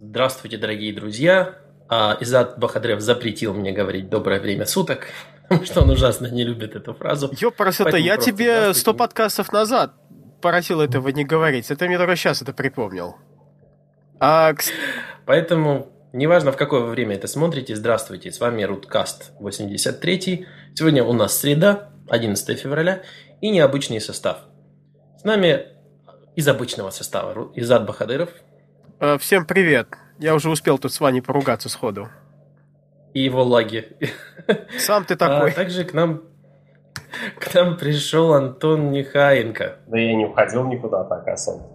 Здравствуйте, дорогие друзья. А, Изад Бахадрев запретил мне говорить «доброе время суток», потому что он ужасно не любит эту фразу. Ёпарасота, я тебе сто подкастов назад просил этого не говорить. Это мне только сейчас это припомнил. А... Поэтому, неважно, в какое вы время это смотрите, здравствуйте, с вами Руткаст 83. Сегодня у нас среда, 11 февраля, и необычный состав. С нами из обычного состава Изад Бахадыров. Э, всем привет. Я уже успел тут с Ваней поругаться сходу. И его лаги. Сам ты такой. А также к нам к нам пришел Антон Нехаенко. Да я не уходил никуда так особо.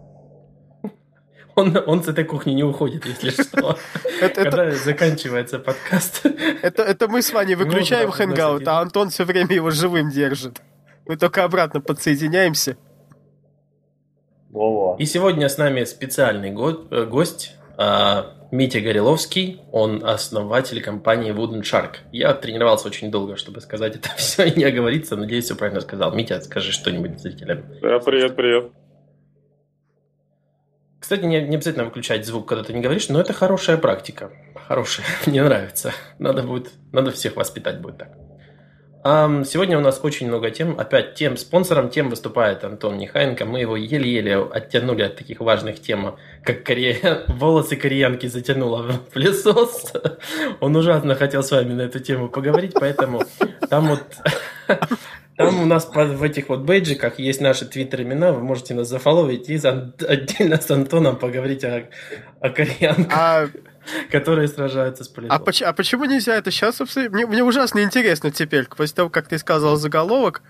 Он, он с этой кухни не уходит, если что. Когда заканчивается подкаст. Это, это мы с вами выключаем хэнгаут, а Антон все время его живым держит. Мы только обратно подсоединяемся. Во-во. И сегодня с нами специальный го- э, гость а, Митя Гореловский. Он основатель компании Wooden Shark. Я тренировался очень долго, чтобы сказать это все и не оговориться. Надеюсь, все правильно сказал. Митя, скажи что-нибудь зрителям. Да, привет, привет. Кстати, не, не обязательно выключать звук, когда ты не говоришь, но это хорошая практика. Хорошая, мне нравится. Надо будет, надо всех воспитать будет так. Сегодня у нас очень много тем. Опять тем спонсором тем выступает Антон Нехаенко. Мы его еле-еле оттянули от таких важных тем, как корея... волосы кореянки затянуло в пылесос. Он ужасно хотел с вами на эту тему поговорить, поэтому там вот... Там у нас в этих вот бейджиках есть наши твиттер-имена, вы можете нас зафоловить и отдельно с Антоном поговорить о, о кореянках. Которые сражаются с полетом. А, поч- а почему нельзя это сейчас Мне, мне ужасно интересно теперь, после того, как ты сказал заголовок.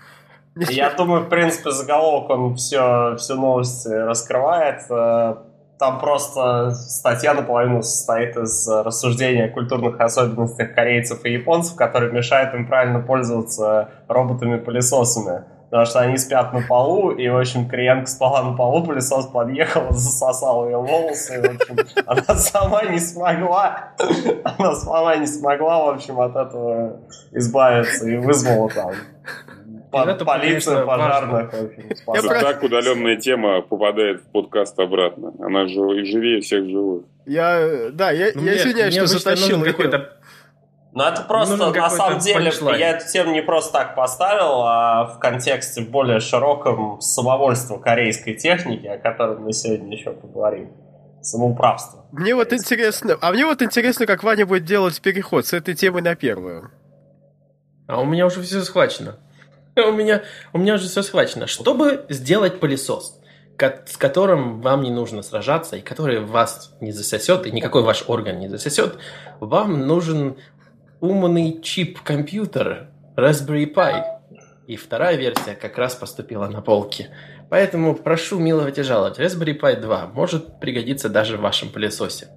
Я думаю, в принципе, заголовок, он все, всю новость раскрывает. Э, там просто статья наполовину состоит из рассуждения о культурных особенностях корейцев и японцев, которые мешают им правильно пользоваться роботами-пылесосами потому что они спят на полу, и, в общем, Криенко спала на полу, пылесос подъехал, засосал ее волосы, и, в общем, она сама не смогла, она сама не смогла, в общем, от этого избавиться и вызвала там это, полицию, пожарных. Вот так удаленная тема попадает в подкаст обратно. Она же живее всех живых. Я, да, я, ну, я извиняюсь, что затащил какой-то ну, это просто, ну, на самом деле, панчлайн. я эту тему не просто так поставил, а в контексте более широком самовольства корейской техники, о котором мы сегодня еще поговорим. Самоуправство. Мне вот интересно, а мне вот интересно, как Ваня будет делать переход с этой темы на первую. А у меня уже все схвачено. У меня, у меня уже все схвачено. Чтобы сделать пылесос, с которым вам не нужно сражаться, и который вас не засосет, и никакой ваш орган не засосет, вам нужен умный чип-компьютер Raspberry Pi. И вторая версия как раз поступила на полки. Поэтому прошу миловать и жаловать. Raspberry Pi 2 может пригодиться даже в вашем пылесосе.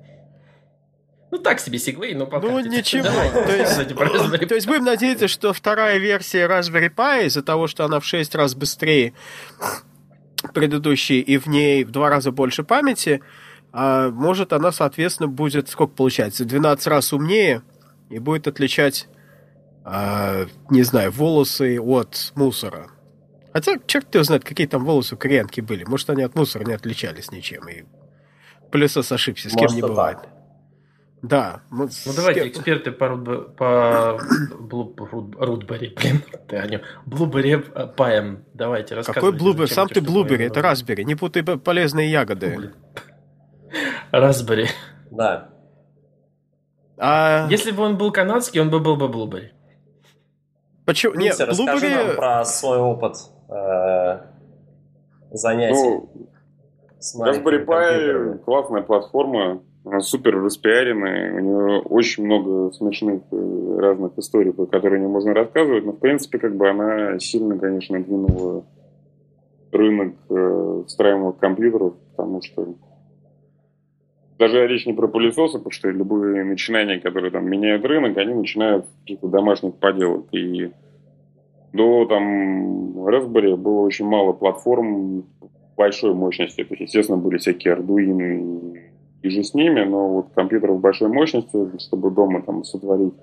Ну, так себе сегвей, но пока. Ну, ничего. то, есть, то есть будем надеяться, что вторая версия Raspberry Pi из-за того, что она в 6 раз быстрее предыдущей и в ней в два раза больше памяти, а, может она, соответственно, будет, сколько получается, 12 раз умнее, и будет отличать, э, не знаю, волосы от мусора. Хотя, черт его знает, какие там волосы у корианки были. Может, они от мусора не отличались ничем. И пылесос ошибся, с Может, кем не бывает. Так. Да. Ну, ну давайте, кем... эксперты по, Рудб... по Рудбери, блин, ты о нем. Блубери паем. Давайте, рассказывайте. Какой Блубери? Сам ты Блубери, это Разбери. Не путай полезные ягоды. Разбери. Да. А... Если бы он был канадский, он бы был бы Блубери. Почему? Нет, расскажи нам про свой опыт э, занятий. Ну, Raspberry Pi классная платформа, она супер распиаренная, у нее очень много смешных э, разных историй, про которые не можно рассказывать, но в принципе как бы она сильно, конечно, двинула рынок э, встраиваемых компьютеров, потому что даже речь не про пылесосы, потому что любые начинания, которые там меняют рынок, они начинают с каких-то домашних поделок. И до там Raspberry было очень мало платформ большой мощности. То есть, естественно, были всякие Arduino и же с ними, но вот компьютеров большой мощности, чтобы дома там сотворить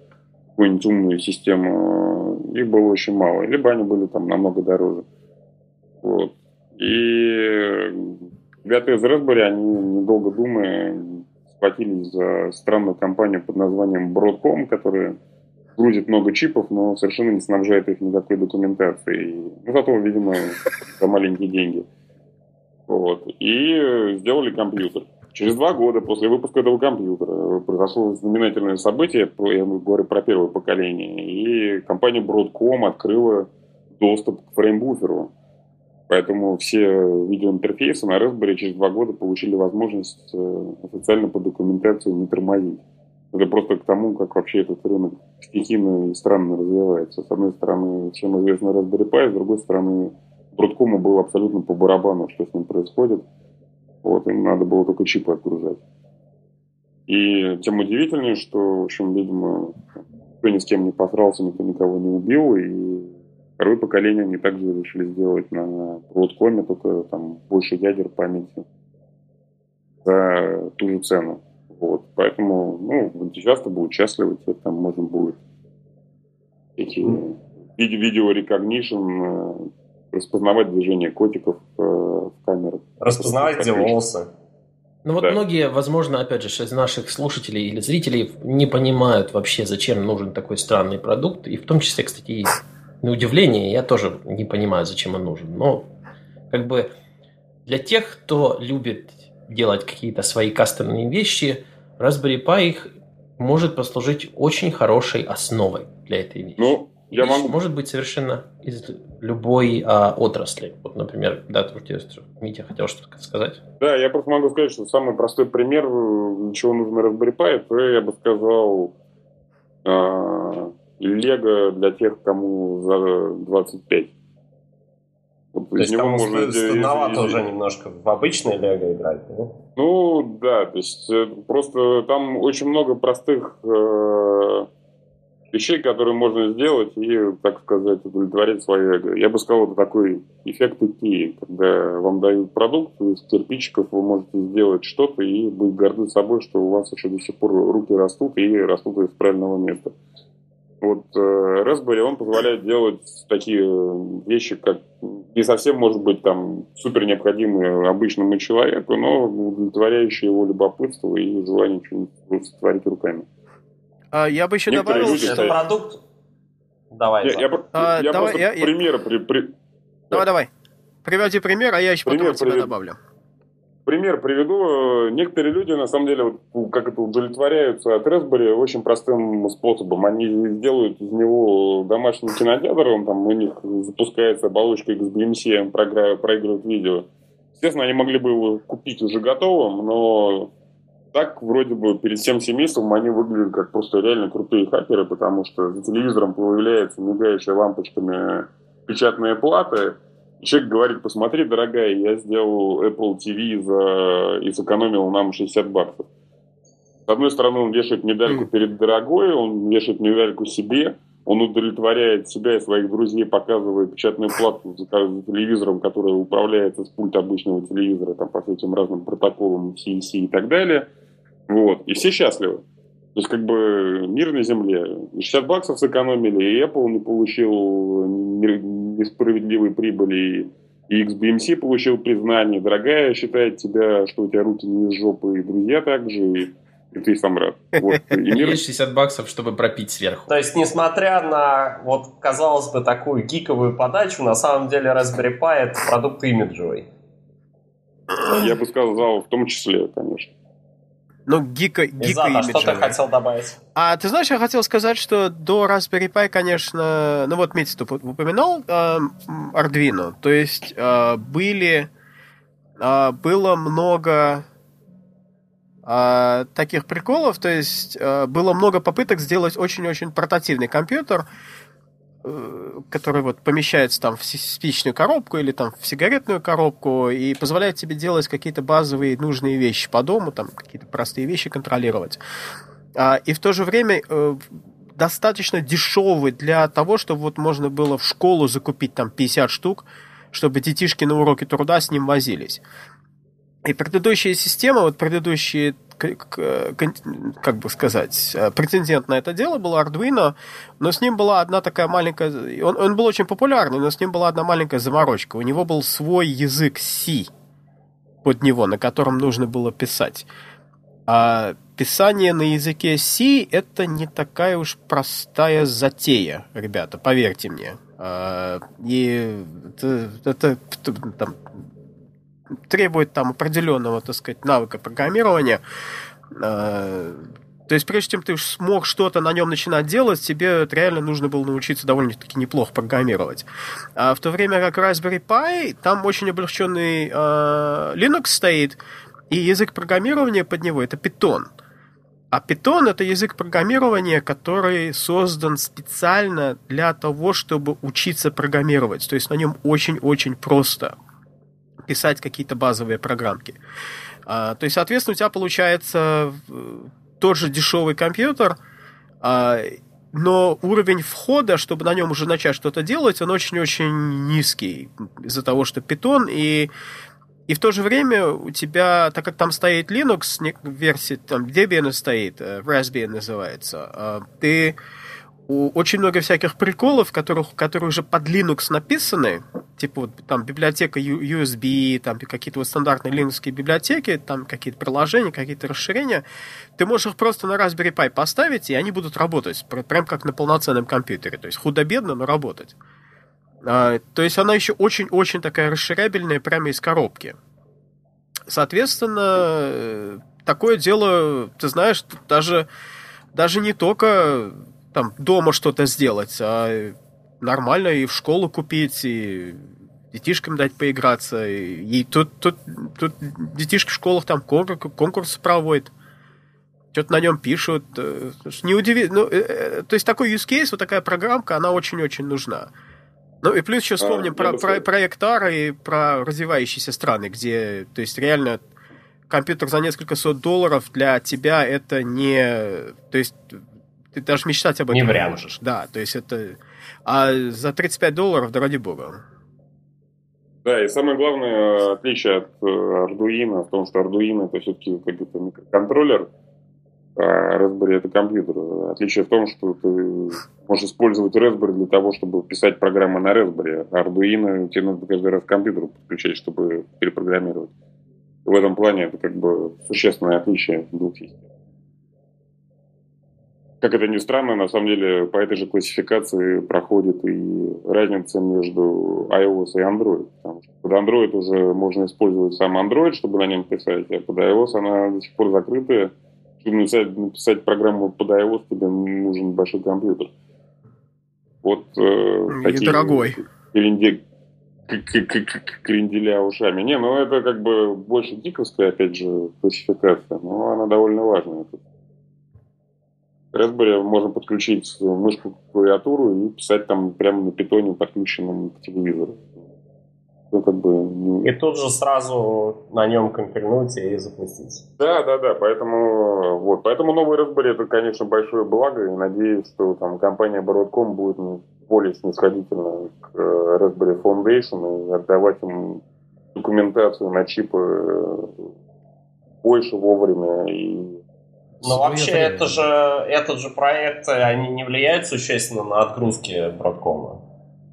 какую-нибудь умную систему, их было очень мало. Либо они были там намного дороже. Вот. И Ребята из Raspberry, они, недолго думая, схватились за странную компанию под названием Broadcom, которая грузит много чипов, но совершенно не снабжает их никакой документацией. Ну, зато, видимо, за маленькие деньги. Вот. И сделали компьютер. Через два года после выпуска этого компьютера произошло знаменательное событие, я говорю про первое поколение, и компания Broadcom открыла доступ к фреймбуферу. Поэтому все видеоинтерфейсы на Raspberry через два года получили возможность э, официально по документации не тормозить. Это просто к тому, как вообще этот рынок стихийно и странно развивается. С одной стороны, всем известный Raspberry Pi, с другой стороны, Broadcom был абсолютно по барабану, что с ним происходит. Вот, им надо было только чипы отгружать. И тем удивительнее, что, в общем, видимо, никто ни с кем не посрался, никто никого не убил, и второе поколение они также решили сделать на Broadcom, только там больше ядер памяти за ту же цену. Вот. Поэтому, ну, энтузиасты будут счастливы, теперь там можно будет эти видео, видео recognition, э, распознавать движение котиков э, в камерах. Распознавать, где волосы. Ну вот да. многие, возможно, опять же, из наших слушателей или зрителей не понимают вообще, зачем нужен такой странный продукт. И в том числе, кстати, и на удивление, я тоже не понимаю, зачем он нужен. Но как бы для тех, кто любит делать какие-то свои кастомные вещи, Raspberry Pi их может послужить очень хорошей основой для этой вещи. Ну, я могу... Может быть совершенно из любой а, отрасли. Вот, например, да, ты, Митя хотел что-то сказать. Да, я просто могу сказать, что самый простой пример, чего нужно Raspberry Pi, это, я бы сказал, а, Лего для тех, кому за 25. Вот то есть кому можно стыдновато уже немножко в обычное лего играть, да? Ну, да, то есть э, просто там очень много простых э, вещей, которые можно сделать и, так сказать, удовлетворить свое эго. Я бы сказал, это такой эффект Икеи, когда вам дают продукт, из кирпичиков вы можете сделать что-то и быть горды собой, что у вас еще до сих пор руки растут и растут из правильного места. Вот э, Raspberry, он позволяет делать такие вещи, как не совсем, может быть, там супер необходимые обычному человеку, но удовлетворяющие его любопытство и желание что-нибудь сотворить руками. А, я бы еще Некоторые добавил, люди, что продукт... Давай, я, я, а, я давай, просто я, пример... При, при... Давай, давай. Приводи пример, а я еще пример потом от тебя добавлю пример приведу. Некоторые люди, на самом деле, вот, как это удовлетворяются от Raspberry очень простым способом. Они делают из него домашний кинотеатр, он там у них запускается оболочка XBMC, проигрывает видео. Естественно, они могли бы его купить уже готовым, но так, вроде бы, перед всем семейством они выглядят как просто реально крутые хакеры, потому что за телевизором появляется мигающая лампочками печатная плата, человек говорит, посмотри, дорогая, я сделал Apple TV за... и сэкономил нам 60 баксов. С одной стороны, он вешает медальку перед дорогой, он вешает медальку себе, он удовлетворяет себя и своих друзей, показывая печатную плату за, за телевизором, которая управляется с пульта обычного телевизора, там, по всяким разным протоколам CNC и так далее. Вот. И все счастливы. То есть, как бы, мир на земле. 60 баксов сэкономили, и Apple не получил несправедливой прибыли, и XBMC получил признание. Дорогая считает тебя, что у тебя руки не из жопы, и друзья также, и, и ты сам рад. Вот. И мир... Есть 60 баксов, чтобы пропить сверху. То есть, несмотря на, вот, казалось бы, такую гиковую подачу, на самом деле Raspberry Pi это продукт имиджевый. Я бы сказал, в том числе, конечно. Ну, гика, гика Изата, что ты хотел добавить? А ты знаешь, я хотел сказать, что до Raspberry Pi, конечно, ну вот Митя упоминал э, Arduino, то есть э, были, э, было много э, таких приколов, то есть э, было много попыток сделать очень-очень портативный компьютер, который вот помещается там в спичную коробку или там в сигаретную коробку и позволяет тебе делать какие-то базовые нужные вещи по дому, там какие-то простые вещи контролировать. А, и в то же время э, достаточно дешевый для того, чтобы вот можно было в школу закупить там 50 штук, чтобы детишки на уроке труда с ним возились. И предыдущая система, вот предыдущие, как бы сказать, э, претендент на это дело был Arduino, но с ним была одна такая маленькая... Он, он был очень популярный, но с ним была одна маленькая заморочка. У него был свой язык C под него, на котором нужно было писать. А писание на языке C это не такая уж простая затея, ребята, поверьте мне. А, и это, это там, требует там определенного, так сказать, навыка программирования. А, то есть, прежде чем ты смог что-то на нем начинать делать, тебе реально нужно было научиться довольно-таки неплохо программировать. А в то время как Raspberry Pi, там очень облегченный э, Linux стоит, и язык программирования под него это Python. А Python это язык программирования, который создан специально для того, чтобы учиться программировать. То есть на нем очень-очень просто писать какие-то базовые программки. А, то есть, соответственно, у тебя получается э, тот же дешевый компьютер, а, но уровень входа, чтобы на нем уже начать что-то делать, он очень-очень низкий из-за того, что Python и и в то же время у тебя, так как там стоит Linux, версия, там Debian стоит, э, Raspbian называется, а, ты очень много всяких приколов, которых, которые уже под Linux написаны, типа вот там библиотека USB, там какие-то вот стандартные Linux библиотеки, там какие-то приложения, какие-то расширения, ты можешь их просто на Raspberry Pi поставить, и они будут работать, прям как на полноценном компьютере, то есть худо-бедно, но работать. А, то есть она еще очень-очень такая расширябельная прямо из коробки. Соответственно, э, такое дело, ты знаешь, даже, даже не только там дома что-то сделать, а нормально и в школу купить, и детишкам дать поиграться. И, и тут, тут, тут детишки в школах там конкурсы проводят. Что-то на нем пишут. Э, не удиви... ну, э, э, то есть такой use case, вот такая программка, она очень-очень нужна. Ну и плюс еще вспомним а, про, про проект ARA и про развивающиеся страны, где, то есть реально компьютер за несколько сот долларов для тебя это не... То есть ты даже мечтать об этом не, не можешь. Да, то есть это... А за 35 долларов, да ради бога. Да, и самое главное отличие от э, Arduino в том, что Arduino это все-таки какой-то микроконтроллер, а Raspberry это компьютер. Отличие в том, что ты можешь использовать Raspberry для того, чтобы писать программы на Raspberry. А Arduino тебе надо каждый раз компьютер подключать, чтобы перепрограммировать. В этом плане это как бы существенное отличие двух систем как это ни странно, на самом деле по этой же классификации проходит и разница между iOS и Android. Потому что под Android уже можно использовать сам Android, чтобы на нем писать, а под iOS она до сих пор закрытая. Чтобы написать, написать программу под iOS, тебе нужен большой компьютер. Вот э, и такие дорогой. Кренди, кренделя ушами. Не, ну это как бы больше диковская, опять же, классификация, но она довольно важная. Raspberry можно подключить мышку клавиатуру и писать там прямо на питоне, подключенном к телевизору. Ну, как бы... И тут же сразу на нем компильнуть и запустить. Да, да, да. Поэтому, вот, поэтому новый Raspberry это, конечно, большое благо. И надеюсь, что там компания Broadcom будет ну, более снисходительна к э, Raspberry Foundation и отдавать им документацию на чипы э, больше вовремя и но вообще это же, этот же проект, они не влияют существенно на отгрузки Бродкома?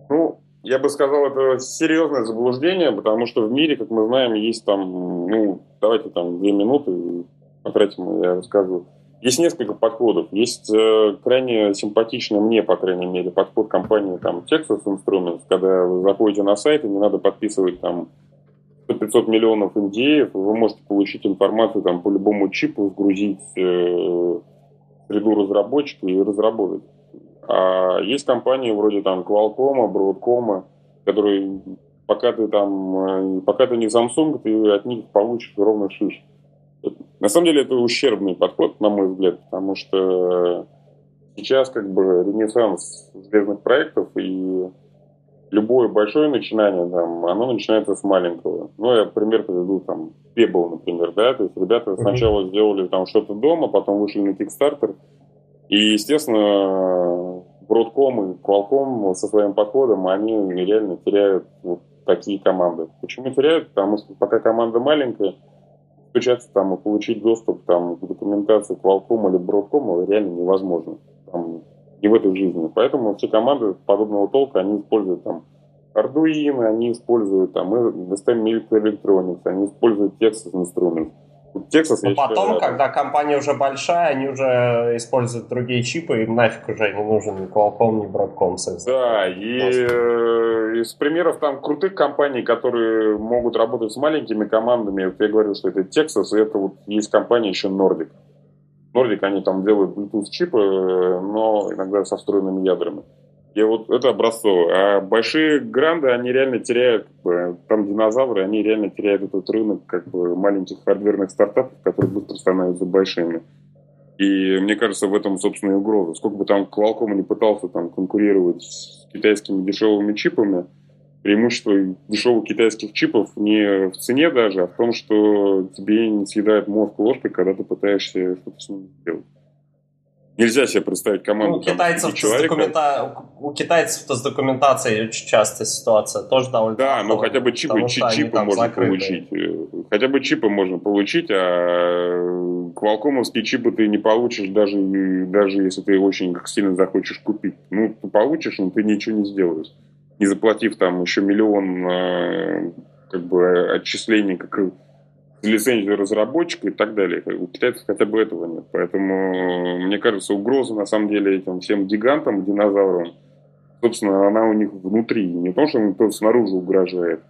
Ну, я бы сказал, это серьезное заблуждение, потому что в мире, как мы знаем, есть там, ну, давайте там две минуты потратим, я рассказываю. Есть несколько подходов. Есть э, крайне симпатичный мне, по крайней мере, подход компании там Texas Instruments, когда вы заходите на сайт и не надо подписывать там 500 миллионов NDA, вы можете получить информацию там, по любому чипу, сгрузить э, среду разработчика и разработать. А есть компании вроде там Qualcomm, Broadcom, которые пока ты там, э, пока ты не Samsung, ты от них получишь ровно шиш. На самом деле это ущербный подход, на мой взгляд, потому что сейчас как бы ренессанс железных проектов и любое большое начинание, там, оно начинается с маленького. Ну, я пример приведу, там, Pebble, например, да, то есть ребята сначала сделали там что-то дома, потом вышли на Kickstarter, и, естественно, Broadcom и Qualcomm со своим подходом, они реально теряют вот такие команды. Почему теряют? Потому что пока команда маленькая, стучаться там и получить доступ там, к документации Qualcomm или Broadcom реально невозможно. Там, и в этой жизни. Поэтому все команды подобного толка, они используют там Arduino, они используют там STM Electronics, они используют Texas Instruments. Texas, Но потом, считаю, когда компания уже большая, они уже используют другие чипы, им нафиг уже не нужен ни Qualcomm, ни Broadcom. Да, и э, из примеров там крутых компаний, которые могут работать с маленькими командами, вот я говорил, что это Texas, и это вот есть компания еще Nordic. Nordic, они там делают Bluetooth чипы, но иногда со встроенными ядрами. И вот это образцово. А большие гранды, они реально теряют, там динозавры, они реально теряют этот рынок как бы маленьких хардверных стартапов, которые быстро становятся большими. И мне кажется, в этом, собственно, и угроза. Сколько бы там Qualcomm не пытался там конкурировать с китайскими дешевыми чипами, преимущество дешевых китайских чипов не в цене даже, а в том, что тебе не съедает мозг ложкой, когда ты пытаешься что-то с ним сделать. Нельзя себе представить команду. Ну, у, китайцев с документа... у китайцев-то с документацией очень частая ситуация. Тоже довольно Да, но хотя бы чипы, чипы можно закрыты. получить. Хотя бы чипы можно получить, а квалкомовские чипы ты не получишь, даже, даже если ты очень сильно захочешь купить. Ну, ты получишь, но ты ничего не сделаешь. Не заплатив там еще миллион а, как бы отчислений, как лицензию разработчика и так далее. У китайцев хотя бы этого нет. Поэтому, мне кажется, угроза на самом деле этим всем гигантам, динозаврам, собственно, она у них внутри. Не то, что им кто снаружи угрожает,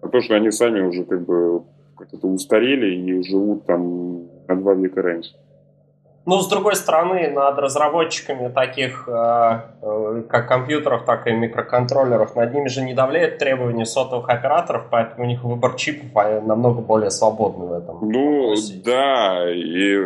а то, что они сами уже как бы как-то устарели и живут там на два века раньше. Ну, с другой стороны, над разработчиками таких э, э, как компьютеров, так и микроконтроллеров, над ними же не давляют требования сотовых операторов, поэтому у них выбор чипов а, намного более свободный в этом. Ну, вопросе. да, и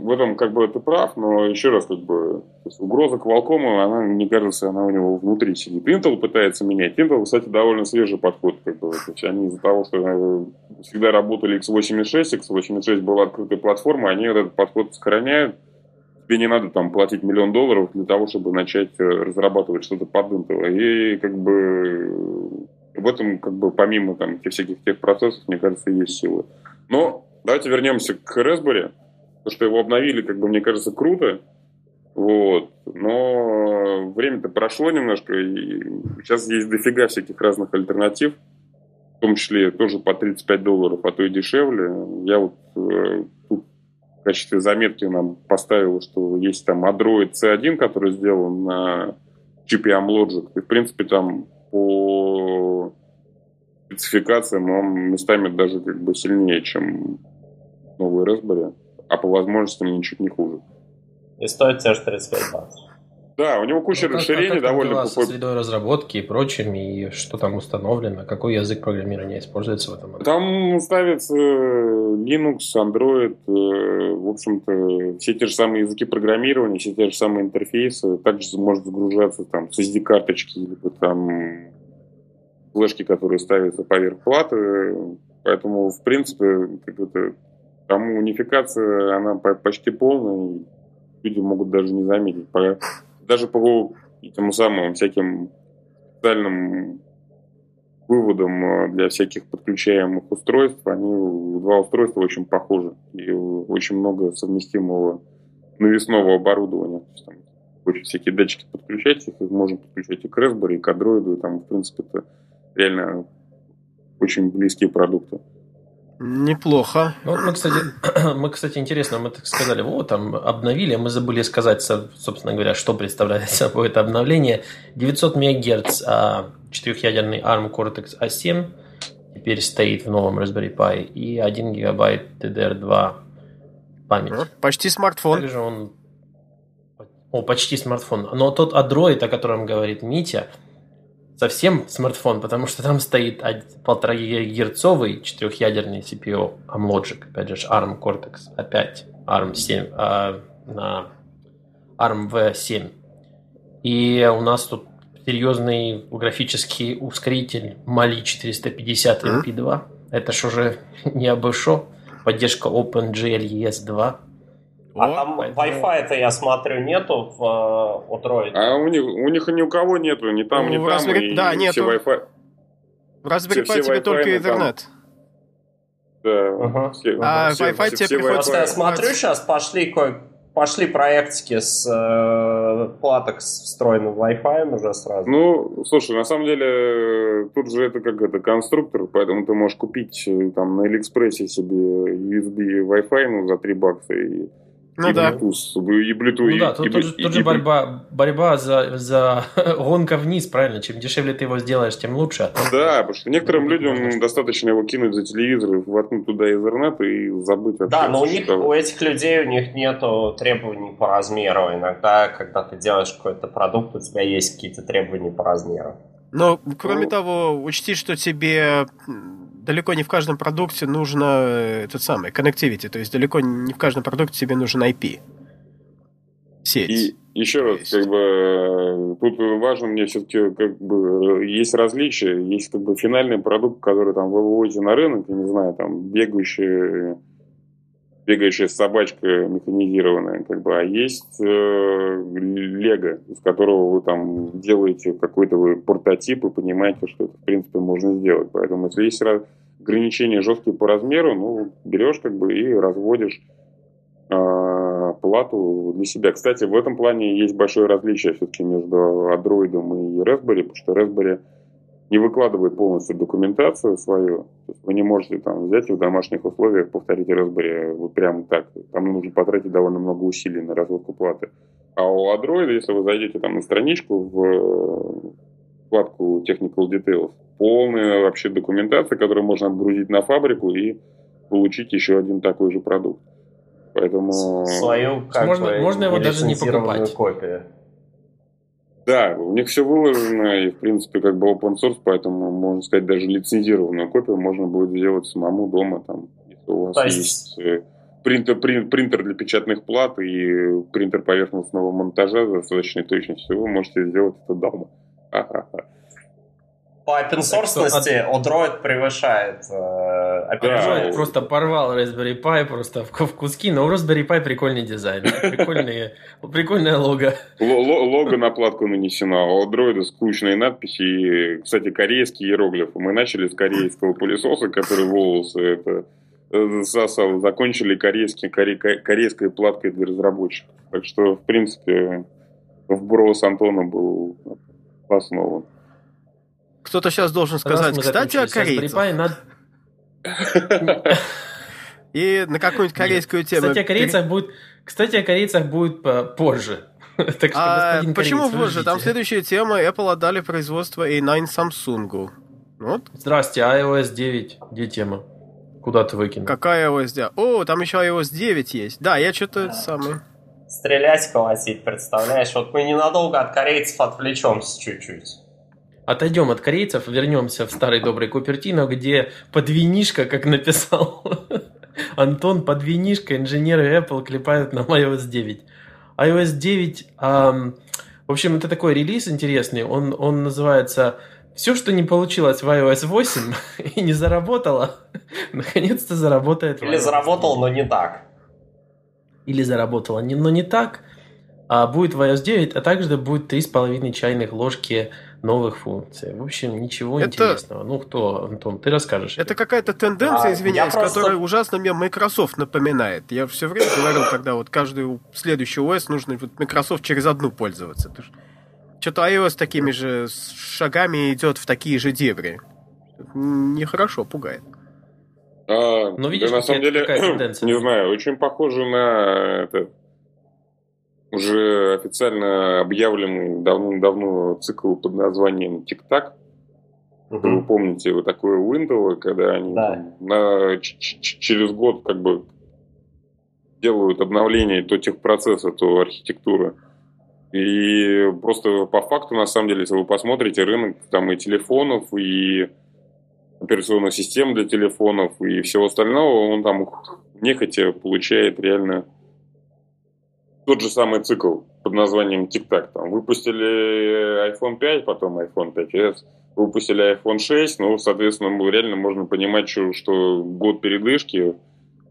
в этом как бы ты прав, но еще раз, как бы, угроза Qualcomm, она, мне кажется, она у него внутри сидит. Intel пытается менять. Intel, кстати, довольно свежий подход. Как бы, то есть они из-за того, что э, всегда работали x86, x86 была открытой платформой, они этот подход сохраняют тебе не надо там платить миллион долларов для того, чтобы начать э, разрабатывать что-то под Intel. И как бы в этом, как бы, помимо там всяких тех процессов, мне кажется, есть силы. Но давайте вернемся к Raspberry. То, что его обновили, как бы, мне кажется, круто. Вот. Но время-то прошло немножко, и сейчас есть дофига всяких разных альтернатив, в том числе тоже по 35 долларов, а то и дешевле. Я вот э, тут в качестве заметки нам поставил, что есть там Android C1, который сделан на чипе Amlogic. И, в принципе, там по спецификациям он местами даже как бы сильнее, чем новый Raspberry, а по возможностям ничуть не хуже. И стоит же 35 баксов. Да, у него куча ну, расширений как, как довольно дела со средой разработки и прочим, и что там установлено, какой язык программирования используется в этом? Там ставится Linux, Android, э, в общем-то, все те же самые языки программирования, все те же самые интерфейсы, также может загружаться там с SD-карточки, либо там флешки, которые ставятся поверх платы, поэтому, в принципе, как там унификация, она почти полная, и люди могут даже не заметить. Даже по этим самым всяким специальным выводам э, для всяких подключаемых устройств, они два устройства очень похожи. И очень много совместимого навесного оборудования. То есть, там, очень всякие датчики подключать, их можно подключать и к Raspberry, и к Android, и там, в принципе, это реально очень близкие продукты. Неплохо. Ну, мы, кстати, мы, кстати, интересно, мы так сказали, вот, там, обновили, мы забыли сказать, собственно говоря, что представляет собой это обновление. 900 МГц а, четырехъядерный ARM Cortex A7 теперь стоит в новом Raspberry Pi и 1 гигабайт DDR2 память. Почти смартфон. Также он... О, почти смартфон. Но тот Android, о котором говорит Митя, совсем смартфон, потому что там стоит 1,5 гигагерцовый четырехъядерный CPU Amlogic, опять же ARM Cortex, опять ARM 7 а, на ARM V7. И у нас тут серьезный графический ускоритель Mali 450 MP2. Это ж уже не обышло. Поддержка OpenGL ES2. А вот, там поэтому... Wi-Fi-то, я смотрю, нету в, э, у Droid. А у них, у них ни у кого нету, ни там, ну, ни там. Raspberry... И да, нету. Wi-Fi... В Raspberry Pi тебе только Ethernet. Да. Ага. Все, а все, Wi-Fi все, тебе приходится... Просто я смотрю сейчас, пошли, пошли проектики с, э, платок с встроенным Wi-Fi уже сразу. Ну, слушай, на самом деле, тут же это как это конструктор, поэтому ты можешь купить э, там на Алиэкспрессе себе USB Wi-Fi ну, за 3 бакса и Ну и да. Bluetooth, и Bluetooth, Ну да, и- тут, и- тут же, и- тут же и- борьба, борьба за, за гонка вниз, правильно? Чем дешевле ты его сделаешь, тем лучше. Да, потому что некоторым Ну, людям достаточно его кинуть за телевизор, воткнуть туда Ethernet и забыть вообще. Да, но у них, у этих людей, у них нету требований по размеру. Иногда, когда ты делаешь какой-то продукт, у тебя есть какие-то требования по размеру. Но, кроме Ну. того, учти, что тебе далеко не в каждом продукте нужно э, этот самый connectivity, то есть далеко не в каждом продукте тебе нужен IP. Сеть. И еще раз, есть. как бы, э, тут важно мне все-таки, как бы, есть различия, есть как бы финальный продукт, который там вы выводите на рынок, я не знаю, там, бегающая, бегающая собачка механизированная, как бы, а есть э, лего, из которого вы там делаете какой-то вы прототип и понимаете, что это, в принципе, можно сделать. Поэтому, если есть ограничения жесткие по размеру, ну, берешь, как бы, и разводишь а, плату для себя. Кстати, в этом плане есть большое различие все-таки между Android и Raspberry, потому что Raspberry не выкладывает полностью документацию свою. То есть вы не можете там взять и в домашних условиях повторить Raspberry вот прямо так. Там нужно потратить довольно много усилий на разводку платы. А у Android, если вы зайдете там на страничку в э, вкладку Technical Details, полная вообще документация, которую можно отгрузить на фабрику и получить еще один такой же продукт. Поэтому... Свою, как Можно- бы, можно его даже не покупать. копию. Да, у них все выложено, и, в принципе, как бы open source, поэтому, можно сказать, даже лицензированную копию можно будет сделать самому дома, там, если у вас То есть- э, принтер, прин- принтер для печатных плат и принтер поверхностного монтажа с достаточной точностью, вы можете сделать это дома. Ха-ха-ха. По опенсорсности Odroid превышает э. Да. Просто порвал Raspberry Pi просто в, в куски, но у Raspberry Pi прикольный дизайн, прикольные, прикольное лого. Лого на платку нанесено, а у дроида скучные надписи и, кстати, корейские иероглифы. Мы начали с корейского пылесоса, который волосы это э, засал, закончили корейский, коре- ко- корейской платкой для разработчиков. Так что, в принципе, вброс Антона был основан. Кто-то сейчас должен сказать, кстати, о корейцах. Надо- И на какую-нибудь корейскую тему. Кстати, о корейцах будет, кстати, о корейцах будет по- позже. Так что, А почему кореец, вы позже? Там следующая тема. Apple отдали производство A9 Samsung. Вот Здрасте, iOS 9, где тема? Куда ты выкинул? какая iOS 9? О, там еще iOS 9 есть. Да, я что-то самый. Стрелять, колотить, представляешь? Вот мы ненадолго от корейцев отвлечемся чуть-чуть. Отойдем от корейцев, вернемся в старый добрый Купертино, где подвинишка, как написал Антон, подвинишка, инженеры Apple клепают на iOS 9. iOS 9, ам, в общем, это такой релиз интересный, он, он называется «Все, что не получилось в iOS 8 и не заработало, наконец-то заработает Или заработал, но не так. или заработала, не- но не так, а будет в iOS 9, а также будет 3,5 чайных ложки новых функций. В общем, ничего Это- интересного. Ну, кто, Антон, ты расскажешь. Это какая-то тенденция, А, извиняюсь, просто- которая ужасно мне Microsoft напоминает. Я все время говорил, когда вот каждый следующий OS нужно вот Microsoft через одну пользоваться. Что-то iOS такими же шагами идет в такие же дебри. Нехорошо, пугает. А, Ну, видишь, да, на самом деле, не знаю, очень похоже на это, уже официально объявленный давно-давно цикл под названием «Тик-так». Вы помните, вот такое Intel, когда они Да. там на, ч- ч- через год как бы делают обновление то техпроцесса, то архитектуры. И просто по факту, на самом деле, если вы посмотрите рынок там и телефонов, и операционных систем для телефонов, и всего остального, он там нехотя получает реально тот же самый цикл под названием TikTok. Там выпустили iPhone 5, потом iPhone 5s, выпустили iPhone 6, ну, соответственно, реально можно понимать, что, что год передышки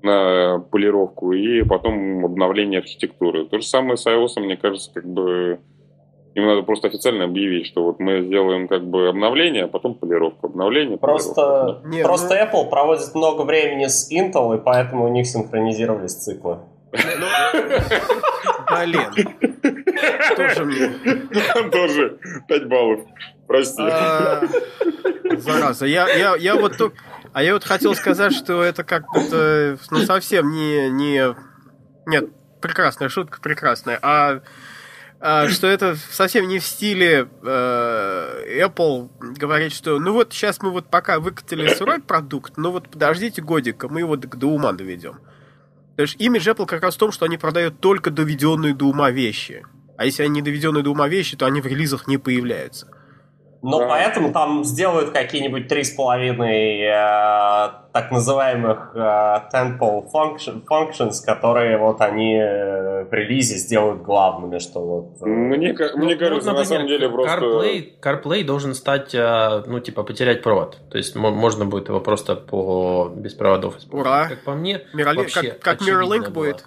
на полировку и потом обновление архитектуры. То же самое с iOS, мне кажется, как бы им надо просто официально объявить, что вот мы сделаем как бы обновление, а потом полировку, обновление, полировку. Просто, Не, просто ну- Apple проводит много времени с Intel, и поэтому у них синхронизировались циклы. Блин. Тоже мне. Тоже 5 баллов. Прости. А, Зараза. Я, вот только... А я вот хотел сказать, что это как-то ну, совсем не, не... Нет, прекрасная шутка, прекрасная. А, а что это совсем не в стиле э, Apple говорить, что ну вот сейчас мы вот пока выкатили сырой продукт, ну вот подождите годика, мы его до ума доведем. То есть имидж Apple как раз в том, что они продают только доведенные до ума вещи. А если они не доведенные до ума вещи, то они в релизах не появляются. Но да. поэтому там сделают какие-нибудь три с половиной э, так называемых э, temple function, functions, которые вот они э, в релизе сделают главными, что вот... Э, мне, ну, мне кажется, ну, на самом деле просто... CarPlay, CarPlay должен стать, э, ну, типа, потерять провод. То есть можно будет его просто по без проводов использовать. Ура! Как по мне, Мирали... Как, как Mirrorlink будет.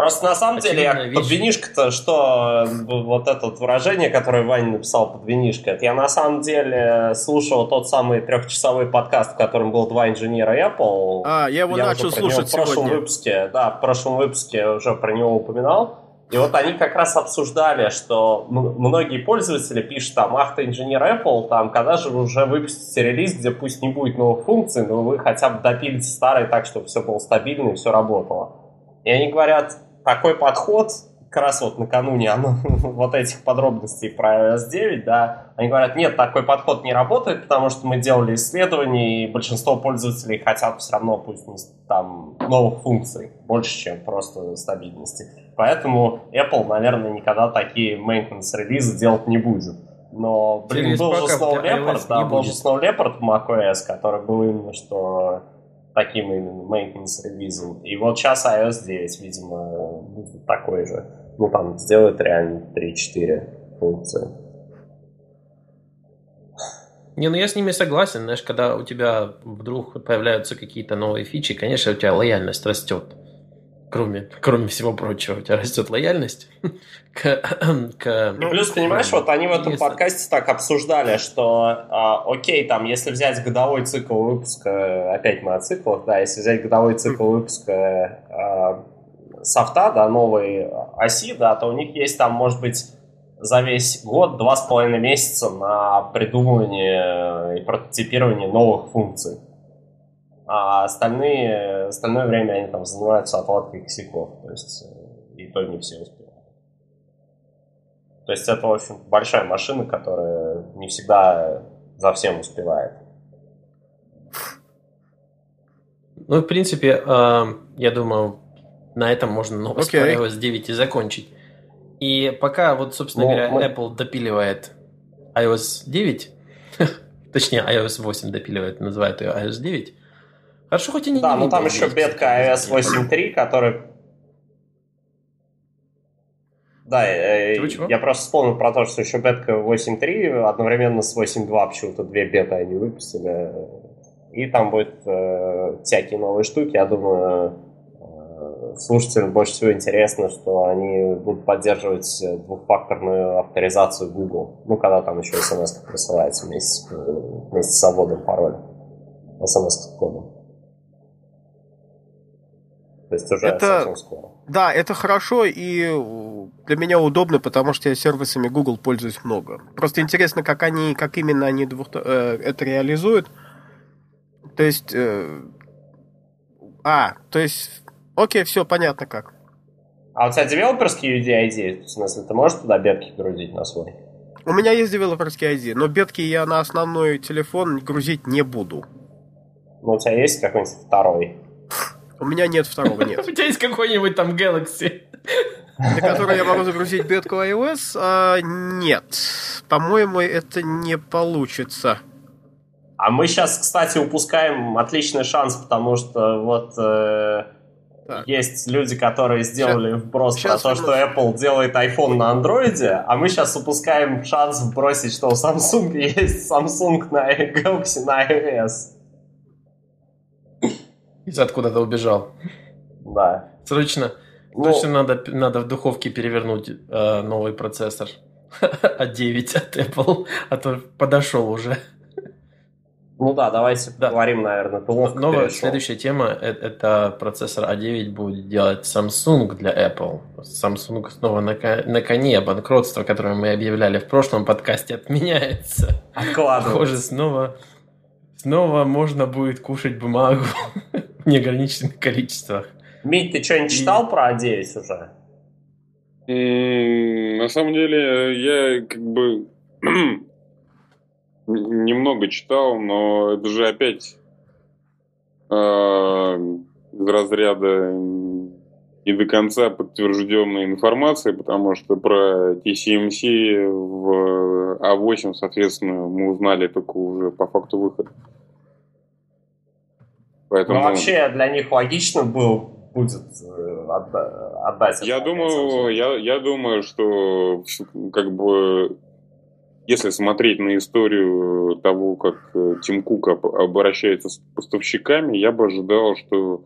Просто на самом Очевидная деле, под винишко-то, что вот это вот выражение, которое Ваня написал под винишко, это я на самом деле слушал тот самый трехчасовой подкаст, в котором был два инженера Apple. А, я его я начал слушать в прошлом сегодня. выпуске, да, в прошлом выпуске уже про него упоминал. И вот они как раз обсуждали, что многие пользователи пишут там, ах ты инженер Apple, там, когда же вы уже выпустите релиз, где пусть не будет новых функций, но вы хотя бы допилите старые так, чтобы все было стабильно и все работало. И они говорят, такой подход, как раз вот накануне оно, вот этих подробностей про iOS 9, да, они говорят, нет, такой подход не работает, потому что мы делали исследования, и большинство пользователей хотят все равно, пусть там, новых функций, больше, чем просто стабильности. Поэтому Apple, наверное, никогда такие maintenance релизы делать не будет. Но, блин, был же Snow Leopard, да, был же Snow Leopard в macOS, который был именно что таким именно maintenance релизом. И вот сейчас iOS 9, видимо, будет такой же. Ну, там сделают реально 3-4 функции. Не, ну я с ними согласен, знаешь, когда у тебя вдруг появляются какие-то новые фичи, конечно, у тебя лояльность растет кроме, кроме всего прочего, у тебя растет лояльность к... к и плюс, понимаешь, вот они в этом если... подкасте так обсуждали, что, а, окей, там, если взять годовой цикл выпуска, опять мы о циклах, да, если взять годовой цикл выпуска а, софта, да, новой оси, да, то у них есть там, может быть, за весь год два с половиной месяца на придумывание и прототипирование новых функций а остальные, остальное время они там занимаются отладкой косяков, то есть э, и то не все успевают. То есть это, в общем, большая машина, которая не всегда за всем успевает. Ну, в принципе, э, я думаю, на этом можно новость okay. про iOS 9 и закончить. И пока, вот, собственно ну, говоря, мы... Apple допиливает iOS 9, точнее, iOS 8 допиливает, называют ее iOS 9, Хорошо, хоть и не Да, но там еще бетка iOS 8.3, который... Да, э, чего, я просто вспомнил про то, что еще бетка 8.3 одновременно с 8.2 почему-то две беты они выпустили. И там будет э, всякие новые штуки. Я думаю, э, слушателям больше всего интересно, что они будут поддерживать двухфакторную авторизацию Google. Ну, когда там еще смс присылается вместе, вместе с свободным паролем. смс кодом. То есть уже это, совсем скоро. Да, это хорошо и для меня удобно, потому что я сервисами Google пользуюсь много. Просто интересно, как они, как именно они двух, э, это реализуют. То есть, э, а, то есть, окей, все понятно как. А у тебя девелоперский UDID? В смысле, ты можешь туда бетки грузить на свой? У меня есть девелоперский ID, но бетки я на основной телефон грузить не буду. Ну, у тебя есть какой-нибудь второй? У меня нет второго, нет. У тебя есть какой-нибудь там Galaxy? На который я могу загрузить бетку iOS? А, нет. По-моему, это не получится. А мы сейчас, кстати, упускаем отличный шанс, потому что вот э, есть люди, которые сделали сейчас, вброс сейчас про то, что Apple делает iPhone на андроиде, а мы сейчас упускаем шанс вбросить, что у Samsung есть Samsung на Galaxy на iOS. Из откуда-то убежал. Да. Срочно, ну, срочно надо, надо в духовке перевернуть э, новый процессор А9 от Apple, а то подошел уже. Ну да, давайте да. поговорим, наверное, ты Новая перешел. следующая тема это, это процессор A9 а будет делать Samsung для Apple. Samsung снова на, на коне банкротство, которое мы объявляли в прошлом подкасте, отменяется. Похоже, снова, снова можно будет кушать бумагу неограниченных количествах. Мить, ты что-нибудь читал И... про A9 уже? На самом деле, я как бы немного читал, но это же опять э, из разряда не до конца подтвержденной информации, потому что про TCMC в А8, соответственно, мы узнали только уже по факту выхода. Поэтому... Ну, вообще для них логично был будет э, отдать. Я думаю, я, я думаю, что как бы если смотреть на историю того, как э, Тим Кук обращается с поставщиками, я бы ожидал, что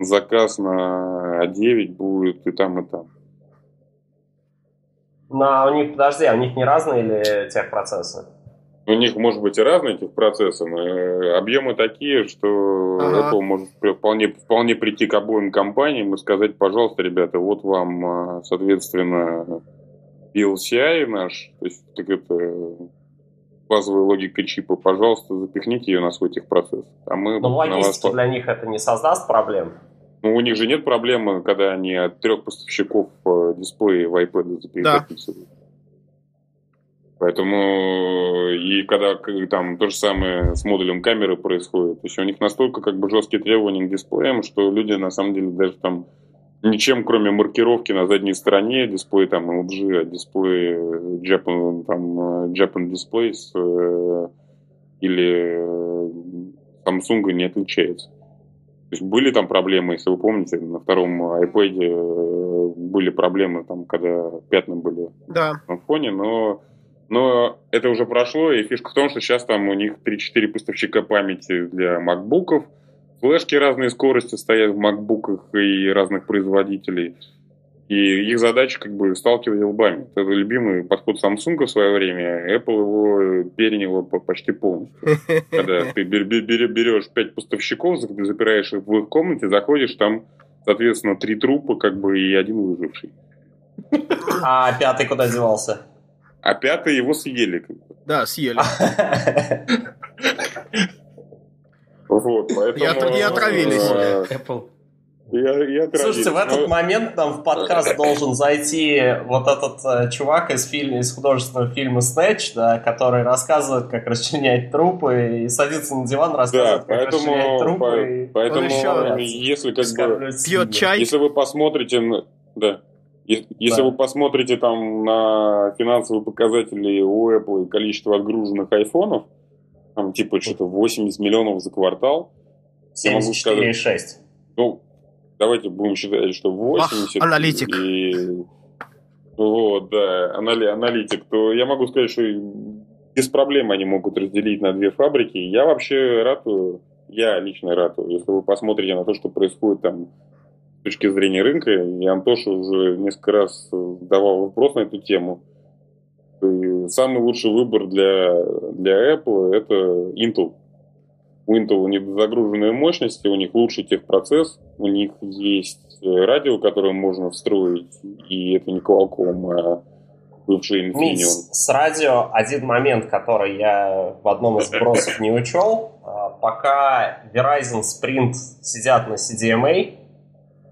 заказ на А9 будет и там, и там. Ну, а у них, подожди, а у них не разные или техпроцессы? У них может быть и разные техпроцессы, но э, объемы такие, что ага. Apple может вполне, вполне прийти к обоим компаниям и сказать, пожалуйста, ребята, вот вам, а, соответственно, PLCI наш, то есть так это базовая логика чипа, пожалуйста, запихните ее на свой техпроцесс. А мы Но логистики вас... для них это не создаст проблем? Ну, у них же нет проблемы, когда они от трех поставщиков э, дисплеи в iPad запихивают. Да. Поэтому и когда там то же самое с модулем камеры происходит, то есть у них настолько как бы жесткие требования к дисплеям, что люди на самом деле даже там ничем, кроме маркировки на задней стороне, дисплей там LG, а дисплей э, Japan, там, э, Japan Displays э, или Samsung не отличается. То есть были там проблемы, если вы помните, на втором iPad были проблемы, там, когда пятна были да. на фоне, но, но это уже прошло, и фишка в том, что сейчас там у них 3-4 поставщика памяти для макбуков, Флешки разные скорости стоят в макбуках и разных производителей. И их задача как бы сталкивать лбами. Это любимый подход Samsung в свое время. Apple его перенял почти полностью. Когда ты берешь пять поставщиков, запираешь их в их комнате, заходишь, там, соответственно, три трупа как бы и один выживший. А пятый куда девался? А пятый его съели. Да, съели. Вот, поэтому... И отравились. Э, Apple. Я, я Слушайте, в этот но... момент там в подкаст должен зайти вот этот э, чувак из фильма, из художественного фильма Snatch, да, который рассказывает, как расчленять трупы, и садится на диван, рассказывает, да, как поэтому, расчленять трупы. По, и... Поэтому, еще если как бы, пьет чай. Если вы посмотрите, да, если да. вы посмотрите там на финансовые показатели у Apple и количество отгруженных айфонов, там типа что-то 80 миллионов за квартал. 74,6. Ну, давайте будем считать, что 80. Ах, аналитик. И, вот, да, анали, аналитик. То я могу сказать, что без проблем они могут разделить на две фабрики. Я вообще ратую, я лично ратую, если вы посмотрите на то, что происходит там точки зрения рынка, и Антоша уже несколько раз давал вопрос на эту тему, и самый лучший выбор для, для Apple это Intel. У Intel не загруженные мощности, у них лучший техпроцесс, у них есть радио, которое можно встроить, и это не Qualcomm, а бывший Infineon. Митс, с радио один момент, который я в одном из вопросов не учел. А, пока Verizon Sprint сидят на CDMA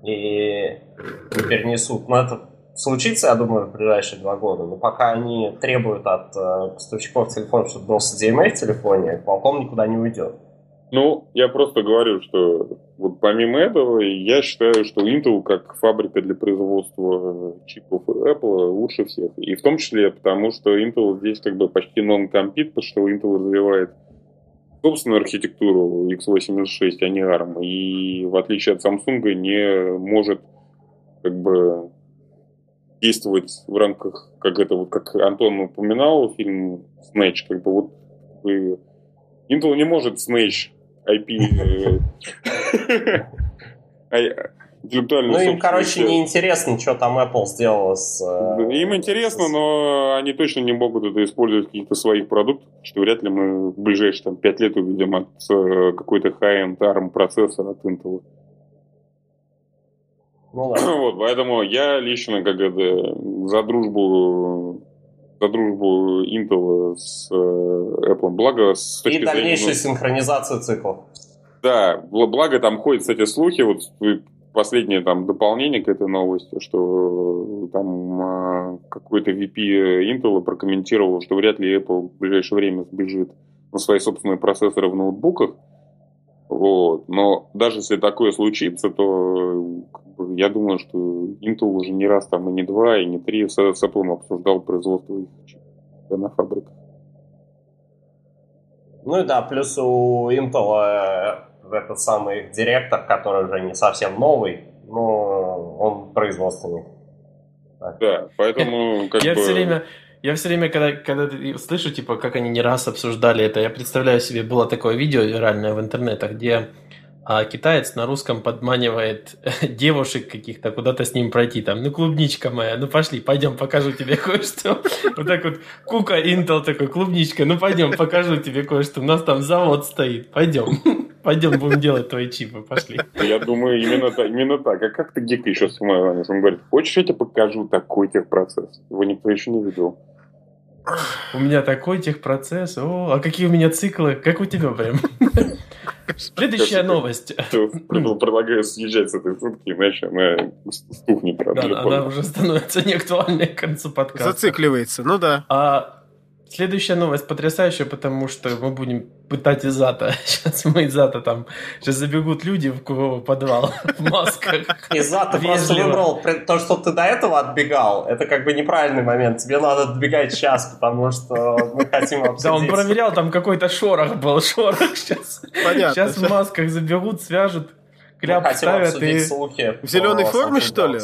и не перенесут, но это случится, я думаю, в ближайшие два года. Но пока они требуют от э, поставщиков телефонов, чтобы был CDMA в телефоне, Qualcomm никуда не уйдет. Ну, я просто говорю, что вот помимо этого, я считаю, что Intel как фабрика для производства чипов Apple лучше всех. И в том числе потому, что Intel здесь как бы почти non-compete, потому что Intel развивает собственную архитектуру x86, а не ARM. И в отличие от Samsung не может как бы действовать в рамках, как это вот, как Антон упоминал, фильм Snatch, как бы вот вы... Intel не может Snatch IP... Интеллектуальную Ну, им, короче, не интересно, что там Apple сделала с... Э, им интересно, но они точно не могут это использовать в каких-то своих продуктах, что вряд ли мы в ближайшие там, 5 лет увидим от э, какой-то high-end ARM процессора от Intel. Ну, да. вот, поэтому я лично как это, за дружбу за дружбу Intel с э, Apple. Благо, с точки И дальнейшую зрения, синхронизацию циклов. Да, благо там ходят, кстати, слухи, вот последнее там дополнение к этой новости, что там э, какой-то VP Intel прокомментировал, что вряд ли Apple в ближайшее время сбежит на свои собственные процессоры в ноутбуках. Вот. Но даже если такое случится, то я думаю, что Intel уже не раз там и не два, и не три с, с Apple обсуждал производство их на фабриках. Ну и да, плюс у Intel э, этот самый директор, который уже не совсем новый, но он производственник. Так. Да, поэтому как я бы... все время я все время, когда, когда слышу, типа, как они не раз обсуждали это, я представляю себе, было такое видео виральное в интернетах, где а китаец на русском подманивает девушек каких-то куда-то с ним пройти. Там, ну, клубничка моя, ну пошли, пойдем, покажу тебе кое-что. Вот так вот, Кука Intel такой, клубничка, ну пойдем, покажу тебе кое-что. У нас там завод стоит, пойдем. Пойдем, будем делать твои чипы, пошли. Я думаю, именно так. Именно так. А как ты гик еще с Он говорит, хочешь, я тебе покажу такой техпроцесс? Его никто еще не видел. У меня такой техпроцесс. О, а какие у меня циклы? Как у тебя прям? Следующая новость. Предлагаю съезжать с этой шутки, иначе она стухнет. Да, она уже становится неактуальной к концу подкаста. Зацикливается, ну да. А Следующая новость потрясающая, потому что мы будем пытать Изата. Сейчас мы Изата там... Сейчас забегут люди в подвал в масках. Изата просто выбрал то, что ты до этого отбегал. Это как бы неправильный момент. Тебе надо отбегать сейчас, потому что мы хотим обсудить. Да, он проверял, там какой-то шорох был. Шорох сейчас. Понятно. Сейчас в масках забегут, свяжут, кляп ставят и... В зеленой форме, что ли?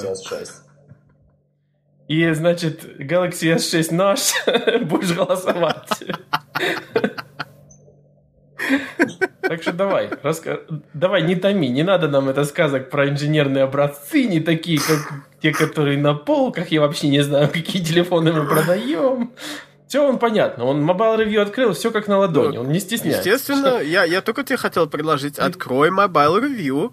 И, значит, Galaxy S6 наш, будешь голосовать. Так что давай, раска... давай, не томи, не надо нам это сказок про инженерные образцы, не такие, как те, которые на полках, я вообще не знаю, какие телефоны мы продаем. Все он понятно, он Mobile Review открыл, все как на ладони, он не стесняется. Естественно, я, я только тебе хотел предложить, открой Mobile Review,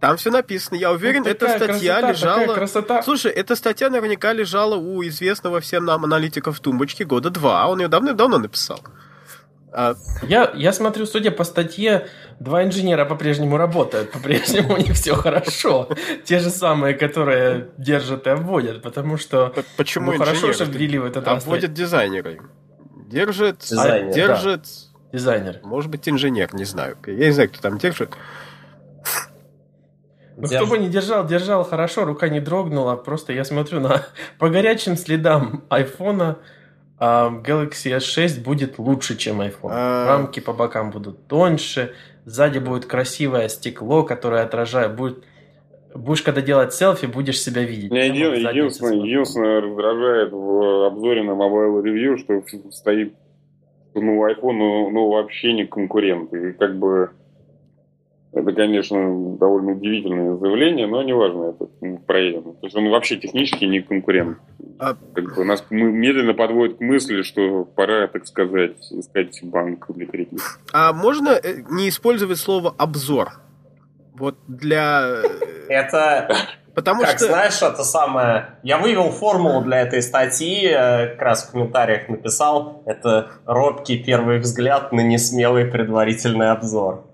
там все написано. Я уверен, вот эта статья красота, лежала... красота. Слушай, эта статья наверняка лежала у известного всем нам аналитика в тумбочке года два. Он ее давно-давно написал. А... Я, я смотрю, судя по статье, два инженера по-прежнему работают, по-прежнему у них все хорошо. Те же самые, которые держат и обводят, потому что Почему ну, хорошо, что ввели в этот Обводят дизайнеры. Держит, Дизайнер, держит... Да. Дизайнер. Может быть, инженер, не знаю. Я не знаю, кто там держит. Ну, кто бы не держал, держал хорошо, рука не дрогнула. Просто я смотрю на по горячим следам айфона Galaxy S6 будет лучше, чем iPhone. А... Рамки по бокам будут тоньше, сзади будет красивое стекло, которое отражает, будет Будешь, когда делать селфи, будешь себя видеть. Меня еди, единственное, единственное раздражает в обзоре на Mobile Review, что стоит ну, iPhone ну, ну, вообще не конкурент. И как бы это, конечно, довольно удивительное заявление, но неважно, это проедем. То есть он вообще технически не конкурент. А... Как бы нас медленно подводит к мысли, что пора, так сказать, искать банк для кредита. А можно э, не использовать слово «обзор»? Вот для... Э, это... Потому как, что... знаешь, это самое... Я вывел формулу для этой статьи, э, как раз в комментариях написал. Это робкий первый взгляд на несмелый предварительный обзор.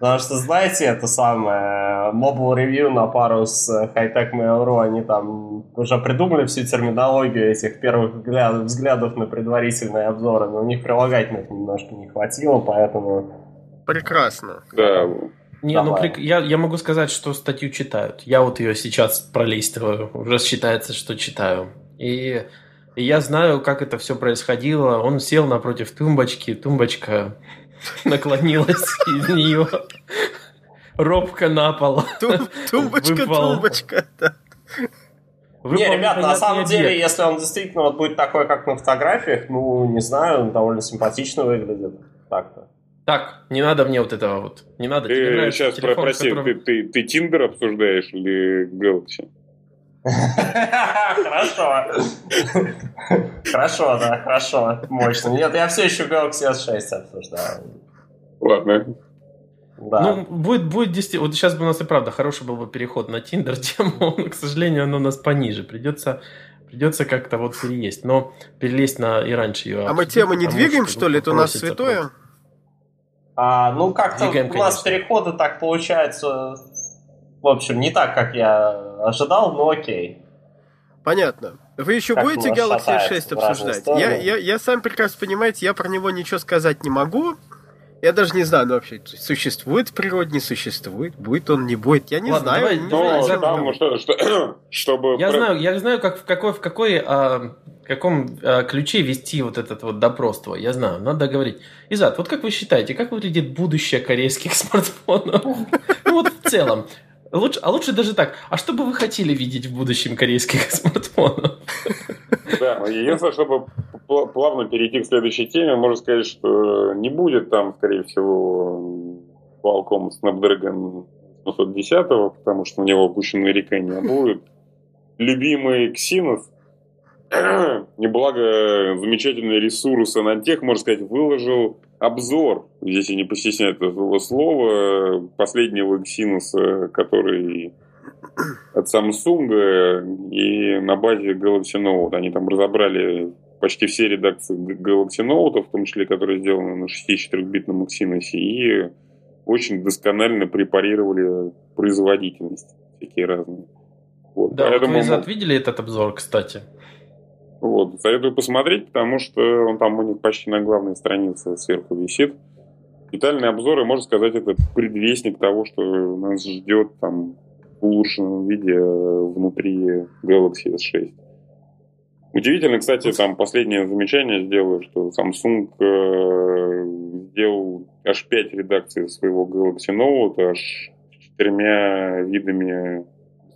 Потому что, знаете, это самое, Mobile Review на пару с Hightech Mail.ru, они там уже придумали всю терминологию этих первых взглядов, взглядов на предварительные обзоры, но у них прилагательных немножко не хватило, поэтому... Прекрасно. Да. Не, ну при... я, я могу сказать, что статью читают. Я вот ее сейчас пролистываю, уже считается, что читаю. И и я знаю, как это все происходило. Он сел напротив тумбочки, тумбочка наклонилась из нее. Робка на пол. Тумбочка, тумбочка. Не, ребят, на самом деле, если он действительно вот будет такой, как на фотографиях, ну, не знаю, он довольно симпатично выглядит. Так-то. Так, не надо мне вот этого вот. Не надо. Ты сейчас телефон, прости, который- ты, ты, ты, прости, Тиндер обсуждаешь или Galaxy? Хорошо. Хорошо, да, хорошо. Мощно. Нет, я все еще Galaxy S6 обсуждаю. Ладно. Да. Ну, будет, будет действительно... Вот сейчас бы у нас и правда хороший был бы переход на Тиндер тему, но, к сожалению, оно у нас пониже. Придется, придется как-то вот переесть. Но перелезть на и раньше ее А мы темы не двигаем, что ли? Это у нас святое? А, ну, как-то у нас конечно. переходы так получаются, в общем, не так, как я ожидал, но окей. Понятно. Вы еще Как будете Galaxy шатается S6 в разные обсуждать? Я, я, я сам прекрасно понимаете, я про него ничего сказать не могу. Я даже не знаю, ну, вообще, существует в природе, не существует, будет он, не будет. Я не Ладно, знаю. давай- не давай знаю, там, там. что, что, чтобы... Я про- знаю, я знаю, как в какой, в какой, а, в каком а, ключе вести вот этот вот допрос твой. Я знаю, надо говорить. Изад, вот как вы считаете, как выглядит будущее корейских смартфонов? Ну вот в целом. Лучше, а лучше даже так. А что бы вы хотели видеть в будущем корейских смартфонов? Да, но единственное, чтобы пл- плавно перейти к следующей теме, можно сказать, что не будет там, скорее всего, Qualcomm Snapdragon 810, потому что у него опущенной нарекания не будет. Любимый Exynos, неблаго замечательный ресурс Anantech, можно сказать, выложил обзор, здесь я не постесняюсь этого слова, последнего Exynos, который от Samsung и на базе Galaxy Note. Они там разобрали почти все редакции Galaxy Note, в том числе, которые сделаны на 64-битном Exynos, и очень досконально препарировали производительность всякие разные. Вот, Да, вот поэтому- вы, Изад, видели этот обзор, кстати? Вот, советую посмотреть, потому что он там у них почти на главной странице сверху висит. Детальные обзоры, можно сказать, это предвестник того, что нас ждет там в улучшенном виде внутри Galaxy S6. Удивительно, кстати, там последнее замечание сделаю, что Samsung э, сделал аж 5 редакций своего Galaxy Note, аж четырьмя видами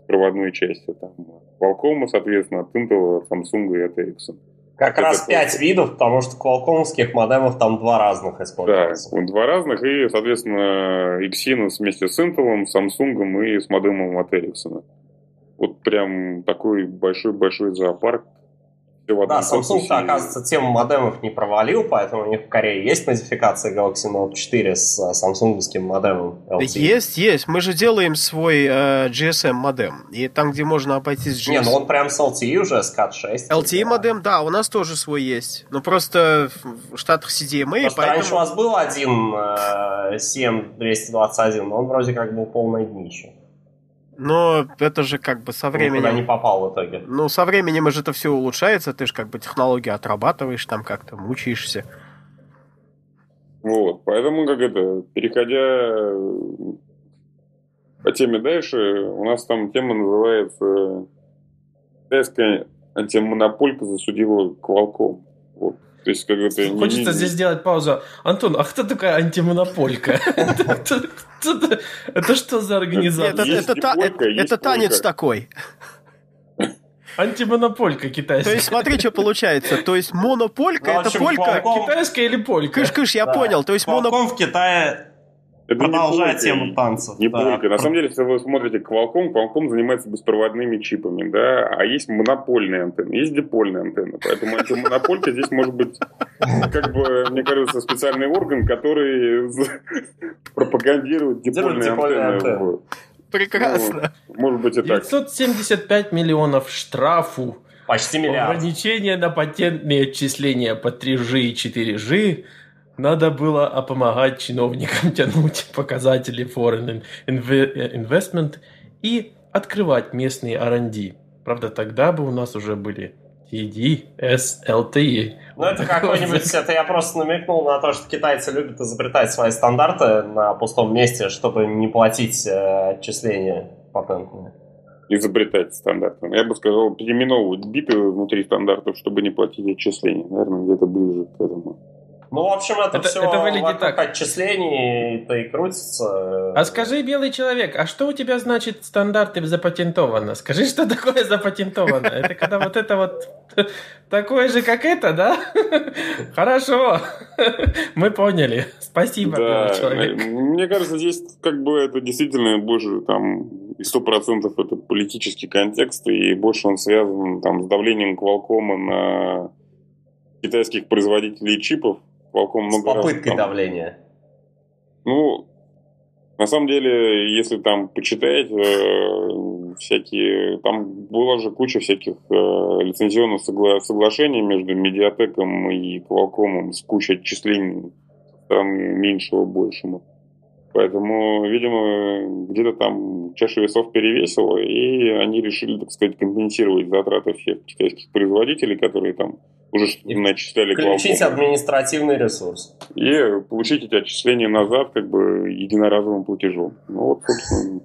проводной части. Там Qualcomm, соответственно, от Intel, от Samsung и от Ericsson. Как Это раз пять видов, потому что квалкомских модемов там два разных Да, используются. вот два разных, и, соответственно, Exynos вместе с Intel, Samsung и с модемом от Ericsson. Вот прям такой большой-большой зоопарк. Да, Samsung-то, корпусе. оказывается, тему модемов не провалил, поэтому у них в Корее есть модификация Galaxy Note 4 с э, самсунговским модемом Да LTE. Есть, есть. Мы же делаем свой э, GSM модем. И там, где можно обойтись GSM. Не, ну он прям с LTE уже, с CAT 6. LTE модем, да, у нас тоже свой есть. Но просто в Штатах CDMA, Просто раньше у поэтому... вас был один э, 7221, но он вроде как был полное днище. Но это же как бы со Никуда не временем... попал в итоге. Ну, со временем же это все улучшается, ты же как бы технологии отрабатываешь, там как-то мучаешься. Вот, поэтому, как это, переходя э, по теме дальше, у нас там тема называется «Китайская антимонополька засудила Qualcomm». Вот. То есть, как это... не- Хочется не- здесь сделать паузу. Антон, а кто такая антимонополька? Это- что за организация? это, танец такой. Антимонополька То китайская. есть, смотри, что получается. То есть, монополька, Ну, это полька... Китайская или полька? Кыш-кыш, я понял. То есть, моно... Qualcomm в Китае Это не продолжает полька. тему танцев. Не да. На самом деле, если вы смотрите Qualcomm, Qualcomm занимается беспроводными чипами, да, а есть монопольные антенны, есть дипольные антенны. Поэтому антимонополька здесь может быть, как бы, мне кажется, специальный орган, который пропагандирует дипольные антенны. Прекрасно. Может быть и так. 975 миллионов штрафу. Почти миллиард. Ограничение на патентные отчисления по 3G и 4G. Надо было помогать чиновникам тянуть показатели foreign inve- investment и открывать местные R&D. Правда, тогда бы у нас уже были TD, S, LTE. Ну, это какой-нибудь... Это я просто намекнул на то, что китайцы любят изобретать свои стандарты на пустом месте, чтобы не платить э, отчисления патентные. Изобретать стандарты. Я бы сказал, переименовывать биты внутри стандартов, чтобы не платить отчисления. Наверное, где-то ближе к этому. Ну, в общем, это, Это- все это выглядит так. отчислений-то и крутится. А скажи, белый человек, а что у тебя значит стандарты запатентовано? Скажи, что такое запатентовано? Это когда вот это вот такое же, как это, да? Хорошо, мы поняли. Спасибо, белый Да, человек. мне кажется, здесь как бы это действительно больше там и сто процентов это политический контекст, и больше он связан там с давлением Qualcomm на китайских производителей чипов. С много раз попыткой там- давления. Ну, на самом деле, если там почитать э, всякие, там была же куча всяких э, лицензионных согла- соглашений между Медиатеком и Qualcomm с кучей отчислений там меньшего большему. Поэтому, видимо, где-то там чаша весов перевесила, и они решили, так сказать, компенсировать затраты всех китайских производителей, которые там уже начисляли Включить административный ресурс. и получить эти отчисления назад как бы единоразовым платежом. Ну вот, собственно.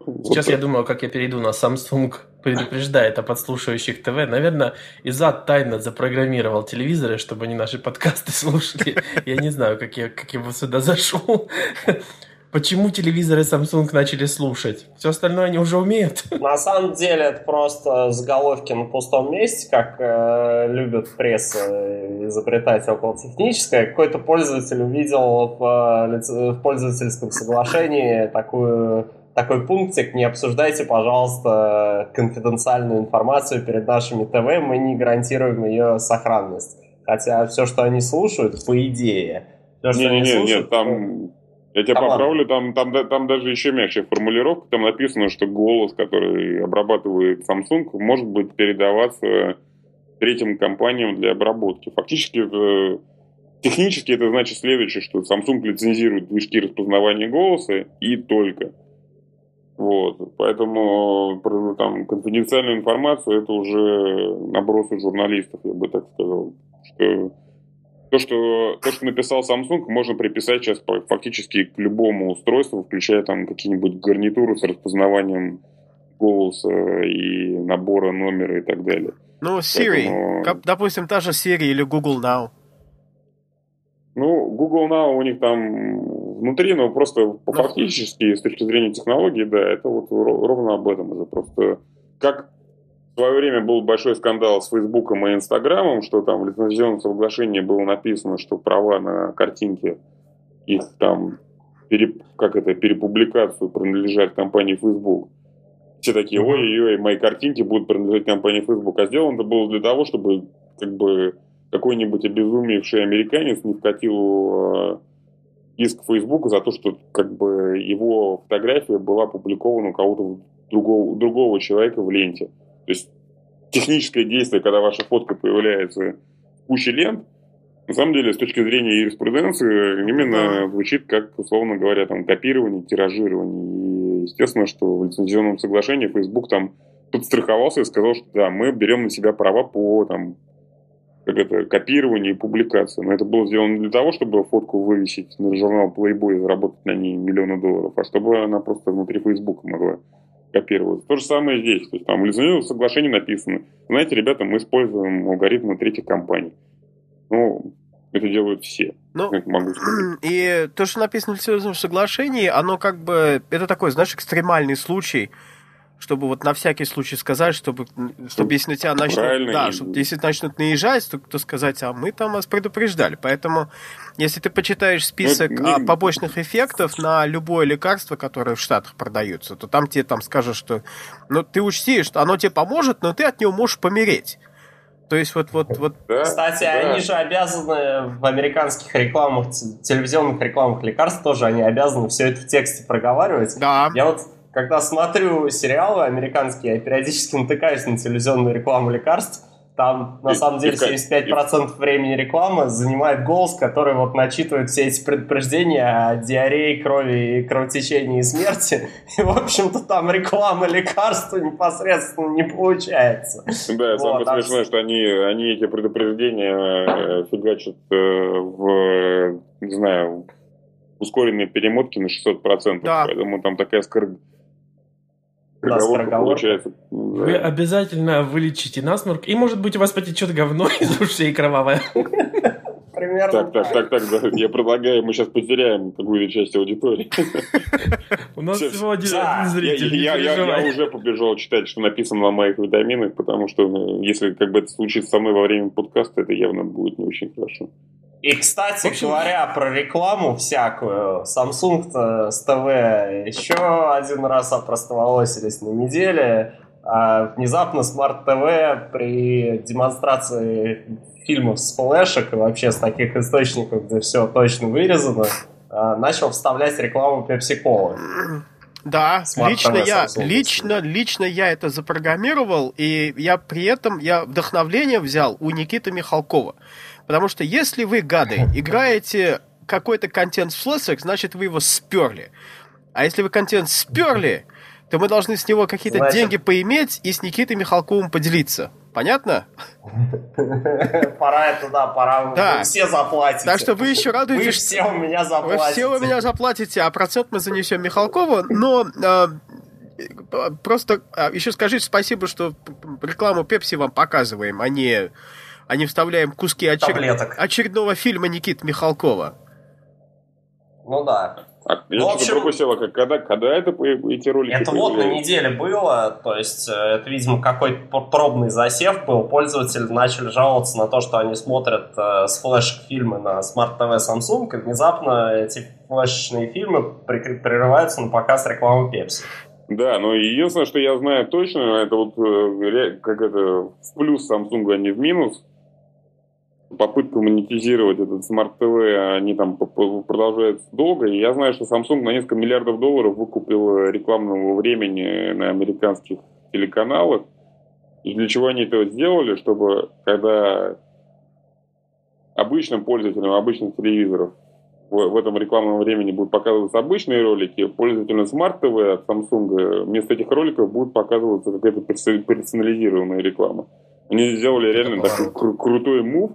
вот Сейчас я так. думаю, как я перейду на Samsung предупреждает о подслушивающих ТВ. Наверное, Изад тайно запрограммировал телевизоры, чтобы они наши подкасты слушали. Я не знаю, как я, как я бы сюда зашел. Почему телевизоры Samsung начали слушать? Все остальное они уже умеют. На самом деле это просто заголовки на пустом месте, как э, любят пресса изобретать около техническое. Какой-то пользователь увидел в, э, в пользовательском соглашении такую, такой пунктик «Не обсуждайте, пожалуйста, конфиденциальную информацию перед нашими ТВ, мы не гарантируем ее сохранность». Хотя все, что они слушают, по идее, все, что они Не-не-не, слушают... нет, там... Я тебя ладно. поправлю, там, там, там даже еще мягче формулировка, там написано, что голос, который обрабатывает Samsung, может быть передаваться третьим компаниям для обработки. Фактически, это- технически это значит следующее, что Samsung лицензирует движки распознавания голоса и только. Вот, поэтому про, там, конфиденциальную информацию это уже набросы журналистов, я бы так сказал. Что то, что, то, что написал Samsung, можно приписать сейчас фактически к любому устройству, включая там какие-нибудь гарнитуры с распознаванием голоса и набора номера и так далее. Ну, Siri. Поэтому- Как, допустим, та же Siri или Google Now. Ну, Google Now у них там внутри, но просто Ну. фактически, с точки зрения технологий, да, это вот ро- ровно об этом уже. Просто как в свое время был большой скандал с Фейсбуком и Инстаграмом, что там в лицензионном соглашении было написано, что права на картинки, их там, пере- как это, перепубликацию принадлежат компании Facebook. Все такие, ой-ой-ой, мои картинки будут принадлежать компании Facebook. А сделано это было для того, чтобы как бы какой-нибудь обезумевший американец не вкатил э, иск Фейсбуку за то, что как бы его фотография была опубликована у кого-то другого, другого человека в ленте. То есть техническое действие, когда ваша фотка появляется в куче лент, на самом деле, с точки зрения юриспруденции, именно звучит как, условно говоря, там, копирование, тиражирование. И естественно, что в лицензионном соглашении Facebook там подстраховался и сказал, что да, мы берем на себя права по там, как это, копированию и публикации. Но это было сделано не для того, чтобы фотку вывесить на журнал Playboy и заработать на ней миллионы долларов, а чтобы она просто внутри Facebook могла копироваться. То же самое здесь. То есть там в лицензионном соглашении написано, знаете, ребята, мы используем алгоритмы третьих компаний. Ну, это делают все. Ну, могу сказать. и то, что написано в лицензионном соглашении, оно как бы, это такой, знаешь, экстремальный случай, чтобы вот на всякий случай сказать, чтобы, чтобы если на тебя начнут, Правильно, да, чтобы если начнут наезжать, то, то сказать, а мы там вас предупреждали. Поэтому, если ты почитаешь список Ну, не- а, побочных эффектов на любое лекарство, которое в Штатах продаются, то там тебе там скажут, что, ну, ты учти, что оно тебе поможет, но ты от него можешь помереть. То есть вот, вот, вот, Да, Кстати, да. они же обязаны в американских рекламах, телевизионных рекламах лекарств тоже они обязаны все это в тексте проговаривать. да, Я вот, когда смотрю сериалы американские, я периодически натыкаюсь на телевизионную рекламу лекарств. Там, на И- самом деле, и как- 75% времени рекламы занимает голос, который вот начитывает все эти предупреждения о диарее, крови, кровотечении и смерти. И, в общем-то, там реклама лекарства непосредственно не получается. Да, самое Вот, а смешное, что они, они эти предупреждения э, фигачат э, в, не знаю, ускоренной перемотке на 600%. Да. Поэтому там такая скор... Скороговорка получается. Вы обязательно вылечите насморк, и, может быть, у вас потечет говно из ушей кровавое. Примерно Так, так, так, так, да. я предлагаю, мы сейчас потеряем какую-то часть аудитории. У нас всего один да, зритель, я- уже побежал читать, что написано на моих витаминах, потому что ну, если как бы это случится со мной во время подкаста, это явно будет не очень хорошо. И, кстати общем- говоря, про рекламу всякую, Samsung-то с ТВ еще один раз опростоволосились на неделе. А внезапно Smart TV при демонстрации фильмов с флешек и вообще с таких источников, где все точно вырезано, а, начал вставлять рекламу Pepsi Cola. Да, Smart лично TV я, Samsung. лично, лично я это запрограммировал, и я при этом, я вдохновление взял у Никиты Михалкова. Потому что если вы, гады, играете какой-то контент в флешек, значит вы его сперли. А если вы контент сперли, то мы должны с него какие-то Значит- деньги поиметь и с Никитой Михалковым поделиться. Понятно? Пора это, да, пора, Да. вы все заплатите. Так что вы еще Вы радуетесь, все у меня Вы заплатите. все у меня заплатите, а процент мы занесем Михалкову, но э, просто э, еще скажите спасибо, что рекламу Пепси вам показываем, а не, а не вставляем куски очер- Таблеток. очередного фильма Никиты Михалкова. Ну да. А, я Ну, в что-то общем- как- когда, когда это эти ролики Это вот на неделе было, то есть э, это, видимо, какой-то пробный засев был. Пользователи начали жаловаться на то, что они смотрят э, с флешек фильмы на Smart TV Samsung, и внезапно эти флешечные фильмы прерываются на показ рекламы Pepsi. Да, но единственное, что я знаю точно, это вот э, как это в плюс Samsung, а не в минус. Попытка монетизировать этот Smart TV, они там продолжаются долго. И я знаю, что Samsung на несколько миллиардов долларов выкупил рекламного времени на американских телеканалах. И для чего они это сделали? Чтобы когда обычным пользователям обычных телевизоров в, в этом рекламном времени будут показываться обычные ролики, пользователям Smart TV от Samsung вместо этих роликов будет показываться какая-то перс- персонализированная реклама. Они сделали реально такой кру- крутой мув.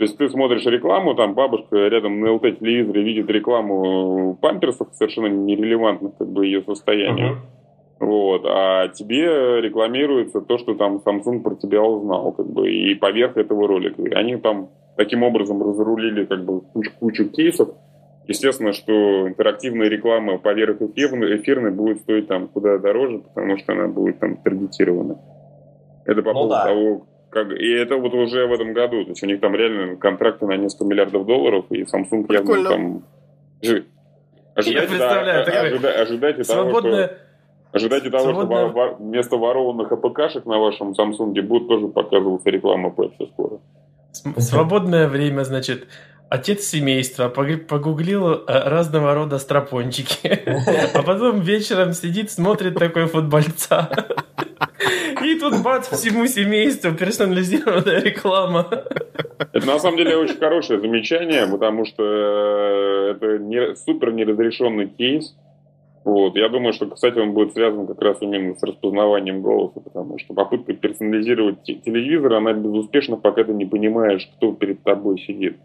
То есть ты смотришь рекламу, там бабушка рядом на ЛТ телевизоре видит рекламу памперсов совершенно нерелевантных как бы ее состоянию. Вот, а тебе рекламируется то, что там Samsung про тебя узнал, как бы, и поверх этого ролика. И они там таким образом разрулили как бы кучу, кучу кейсов. Естественно, что интерактивная реклама поверх эфирной, эфирной будет стоить там куда дороже, потому что она будет там таргетирована. Это по Ну поводу да. того, как... И это вот уже в этом году. То есть у них там реально контракты на несколько миллиардов долларов, и Samsung явно Прикольно. там... Жи- Ожидайте, представляю, да, такой ожида- ожидайте того, что... Ожидайте того, Свободное- что вместо ворованных АПКшек на вашем Samsung будет тоже показываться реклама Pepsi скоро. С- Свободное время, значит, отец семейства пог- погуглил э, разного рода стропончики, а потом вечером сидит, смотрит такой футбольца. И тут бац, всему семейству персонализированная реклама. Это на самом деле очень хорошее замечание, потому что э, это не, супер неразрешенный кейс. Вот. Я думаю, что, кстати, он будет связан как раз именно с распознаванием голоса, потому что попытка персонализировать те- телевизор, она безуспешна, пока ты не понимаешь, кто перед тобой сидит.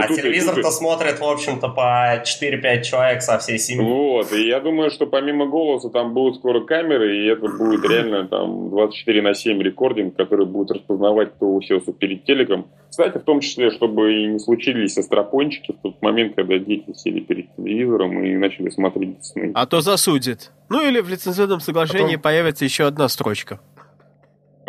И А тут- телевизор-то тут- смотрит, в общем-то, по 4-5 человек со всей семьей. Вот, и я думаю, что помимо голоса там будут скоро камеры, и это будет реально там 24 на 7 рекординг, который будет распознавать, кто уселся перед телеком. Кстати, в том числе, чтобы и не случились остропончики в тот момент, когда дети сели перед телевизором и начали смотреть Disney. А то засудит. Ну или в лицензионном соглашении Потом- появится еще одна строчка.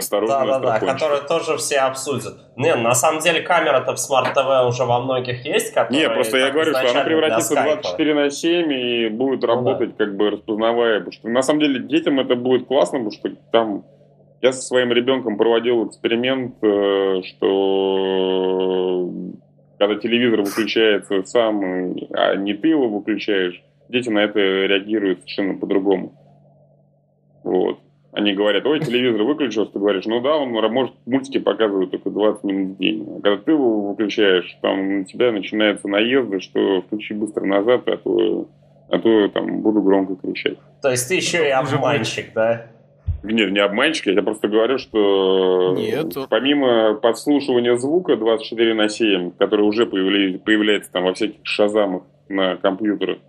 Осторожно, Да-да-да, остропончики. которые тоже все обсудят. Не, на самом деле камера-то в Smart TV уже во многих есть, которые... Не, просто я говорю, что она превратится в скайпа. 24 на 7 и будет Ну работать, как бы распознавая. Потому что на самом деле детям это будет классно, потому что там я со своим ребенком проводил эксперимент, э, что когда телевизор выключается сам, э, а не ты его выключаешь, дети на это реагируют совершенно по-другому. Вот. Они говорят, ой, телевизор выключился, ты говоришь, ну да, он может мультики показывать только 20 минут в день. А когда ты его выключаешь, там на тебя начинаются наезды, что включи быстро назад, а то, а то там буду громко кричать. То есть ты еще и обманщик, да? Нет, не обманщик, я просто говорю, что Нет. помимо подслушивания звука 24 на 7, который уже появля- появляется там во всяких шазамах на компьютерах,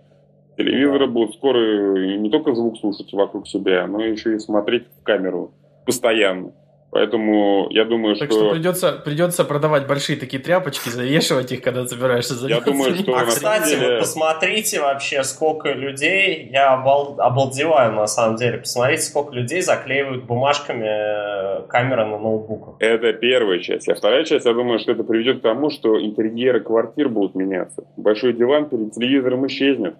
Телевизоры будут скоро не только звук слушать вокруг себя, но еще и смотреть в камеру постоянно. Поэтому я думаю, так что... что придется, придется продавать большие такие тряпочки, завешивать их, когда собираешься заниматься. Я думаю, что... А, кстати, деле... вы посмотрите вообще, сколько людей, я обал... обалдеваю на самом деле, посмотрите, сколько людей заклеивают бумажками э, камеры на ноутбуках. Это первая часть. А вторая часть, я думаю, что это приведет к тому, что интерьеры квартир будут меняться. Большой диван перед телевизором исчезнет.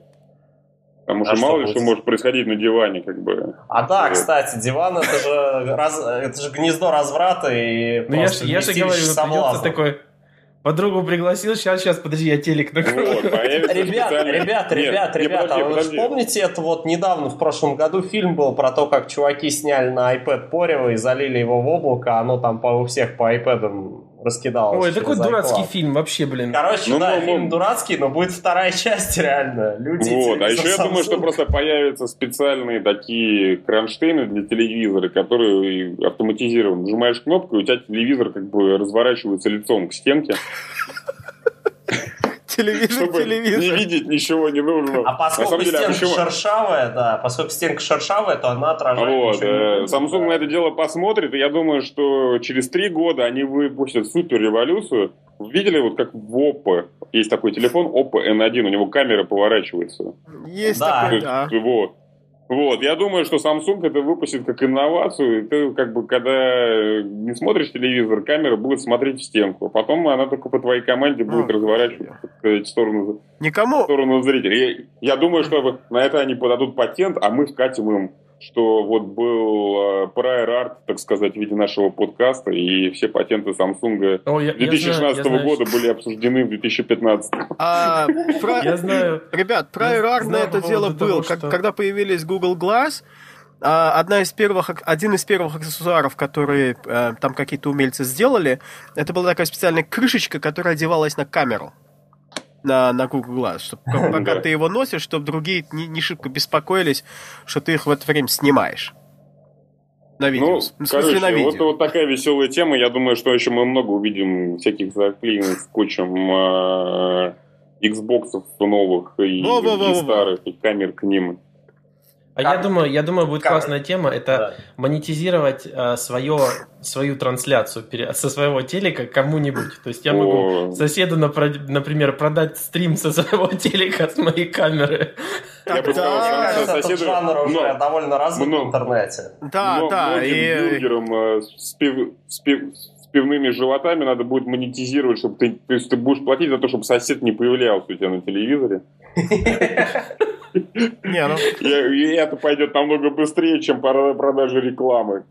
Потому что а мало ли что может происходить на диване, как бы. А да, вот. кстати, диван это же, раз, это же гнездо разврата и ну, я, я же говорю, придется такой Подругу пригласил, сейчас, сейчас, подожди, я телек накрою. Вот, ребят, ребят, ребят, ребят, а вы помните, это вот недавно, в прошлом году фильм был про то, как чуваки сняли на iPad Порево и залили его в облако, оно там по, у всех по iPad раскидалось. Ой, такой дурацкий фильм вообще, блин. Короче, ну, да, ну, фильм ну, дурацкий, но будет вторая часть реально. Люди вот, а еще я думаю, что просто появятся специальные такие кронштейны для телевизора, которые автоматизированы. Нажимаешь кнопку, и у тебя телевизор как бы разворачивается лицом к стенке. Телевизор, чтобы телевизор. не видеть ничего не нужно. А поскольку деле, стенка почему? шершавая, да, поскольку стенка шершавая, то она отражает вот, э, Samsung да. на это дело посмотрит, и я думаю, что через три года они выпустят супер революцию. Видели, вот как в Oppo есть такой телефон Oppo N1, у него камера поворачивается. Есть да. такой, да. Вот. Вот, я думаю, что Samsung это выпустит как инновацию. Ты как бы, когда не смотришь телевизор, камера будет смотреть в стенку. Потом она только по твоей команде будет ну, разворачиваться в сторону, Никому... в сторону зрителей. Я, я думаю, что на это они подадут патент, а мы вкатим им что вот был э, prior art, так сказать, в виде нашего подкаста, и все патенты Samsung О, я, 2016 я знаю, года были обсуждены в 2015. А, про... Я знаю. Ребят, prior art на это дело был. Что... Когда появились Google Glass, а, одна из первых, один из первых аксессуаров, которые э, там какие-то умельцы сделали, это была такая специальная крышечка, которая одевалась на камеру на, на Google Glass, чтобы пока ты его носишь, чтобы другие не, не шибко беспокоились, что ты их в это время снимааешь. На видео. Ну, в смысле, короче, на видео. Вот, вот такая веселая тема. Я думаю, что еще мы много увидим всяких заклеенных скотчем э, Xbox новых и, и старых, и камер к ним. А как? я думаю, я думаю, будет как? классная тема. Это да. монетизировать э, свое, свою трансляцию со своего телека кому-нибудь. То есть я могу О. соседу, например, продать стрим со своего телека с моей камеры. Я бы сказал, что соседу... Этот жанр уже довольно развит в интернете. Да, да. Многим бюргерам э, пивными животами надо будет монетизировать, чтобы ты, то есть ты будешь платить за то, чтобы сосед не появлялся у тебя на телевизоре. Не, ну... И это пойдет намного быстрее, чем продажа рекламы.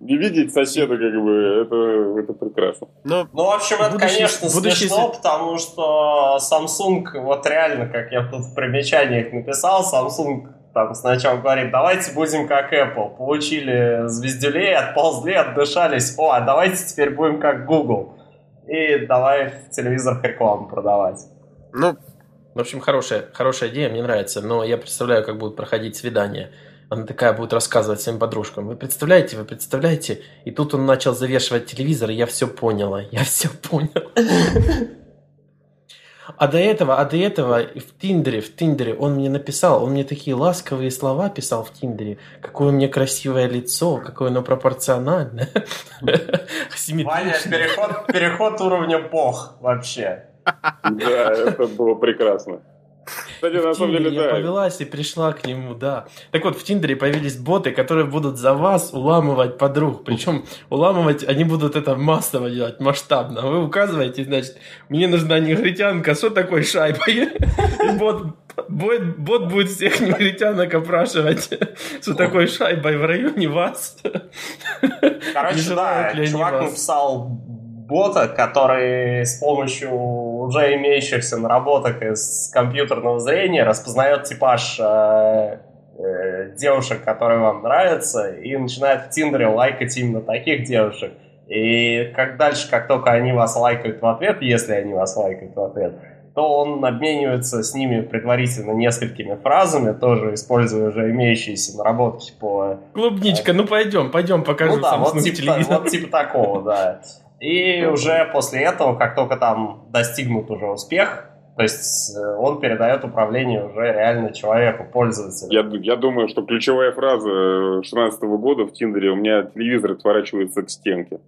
Не видеть соседа, как бы, это, это прекрасно. Но ну, в общем, это, будущий, конечно, будущий... смешно, потому что Samsung, вот реально, как я тут в примечаниях написал, Samsung там сначала говорит, давайте будем как Apple. Получили звездюлей, отползли, отдышались. О, а давайте теперь будем как Google. И давай в телевизорах рекламу продавать. Ну, в общем, хорошая, хорошая идея, мне нравится, но я представляю, как будут проходить свидания. Она такая будет рассказывать своим подружкам. Вы представляете, вы представляете? И тут он начал завешивать телевизор, и я все поняла. Я все поняла. А до этого, а до этого в Тиндере, в Тиндере он мне написал, он мне такие ласковые слова писал в Тиндере. Какое у меня красивое лицо, какое оно пропорциональное. Ваня, переход, переход уровня бог вообще. Да, это было прекрасно. Кстати, на самом деле, я да. повелась и пришла к нему, да. Так вот, в Тиндере появились боты, которые будут за вас уламывать подруг. Причем уламывать они будут это массово делать, масштабно. Вы указываете, значит, мне нужна негритянка, что такое шайба? И бот, бот, бот будет всех негритянок опрашивать, что такое шайбой в районе вас. Короче, да, чувак написал бота, который с помощью уже имеющихся наработок из компьютерного зрения распознает типаж э, э, девушек, которые вам нравятся, и начинает в Тиндере лайкать именно таких девушек. И как дальше, как только они вас лайкают в ответ, если они вас лайкают в ответ, то он обменивается с ними предварительно несколькими фразами, тоже используя уже имеющиеся наработки по... Клубничка, ну пойдем, пойдем покажу ну, да, вот типа, вот типа такого, да. И уже после этого, как только там достигнут уже успех, То есть э, он передает управление уже реально человеку, пользователю. Я, я думаю, что ключевая фраза 2016 года в Тиндере «У меня телевизор отворачивается к стенке».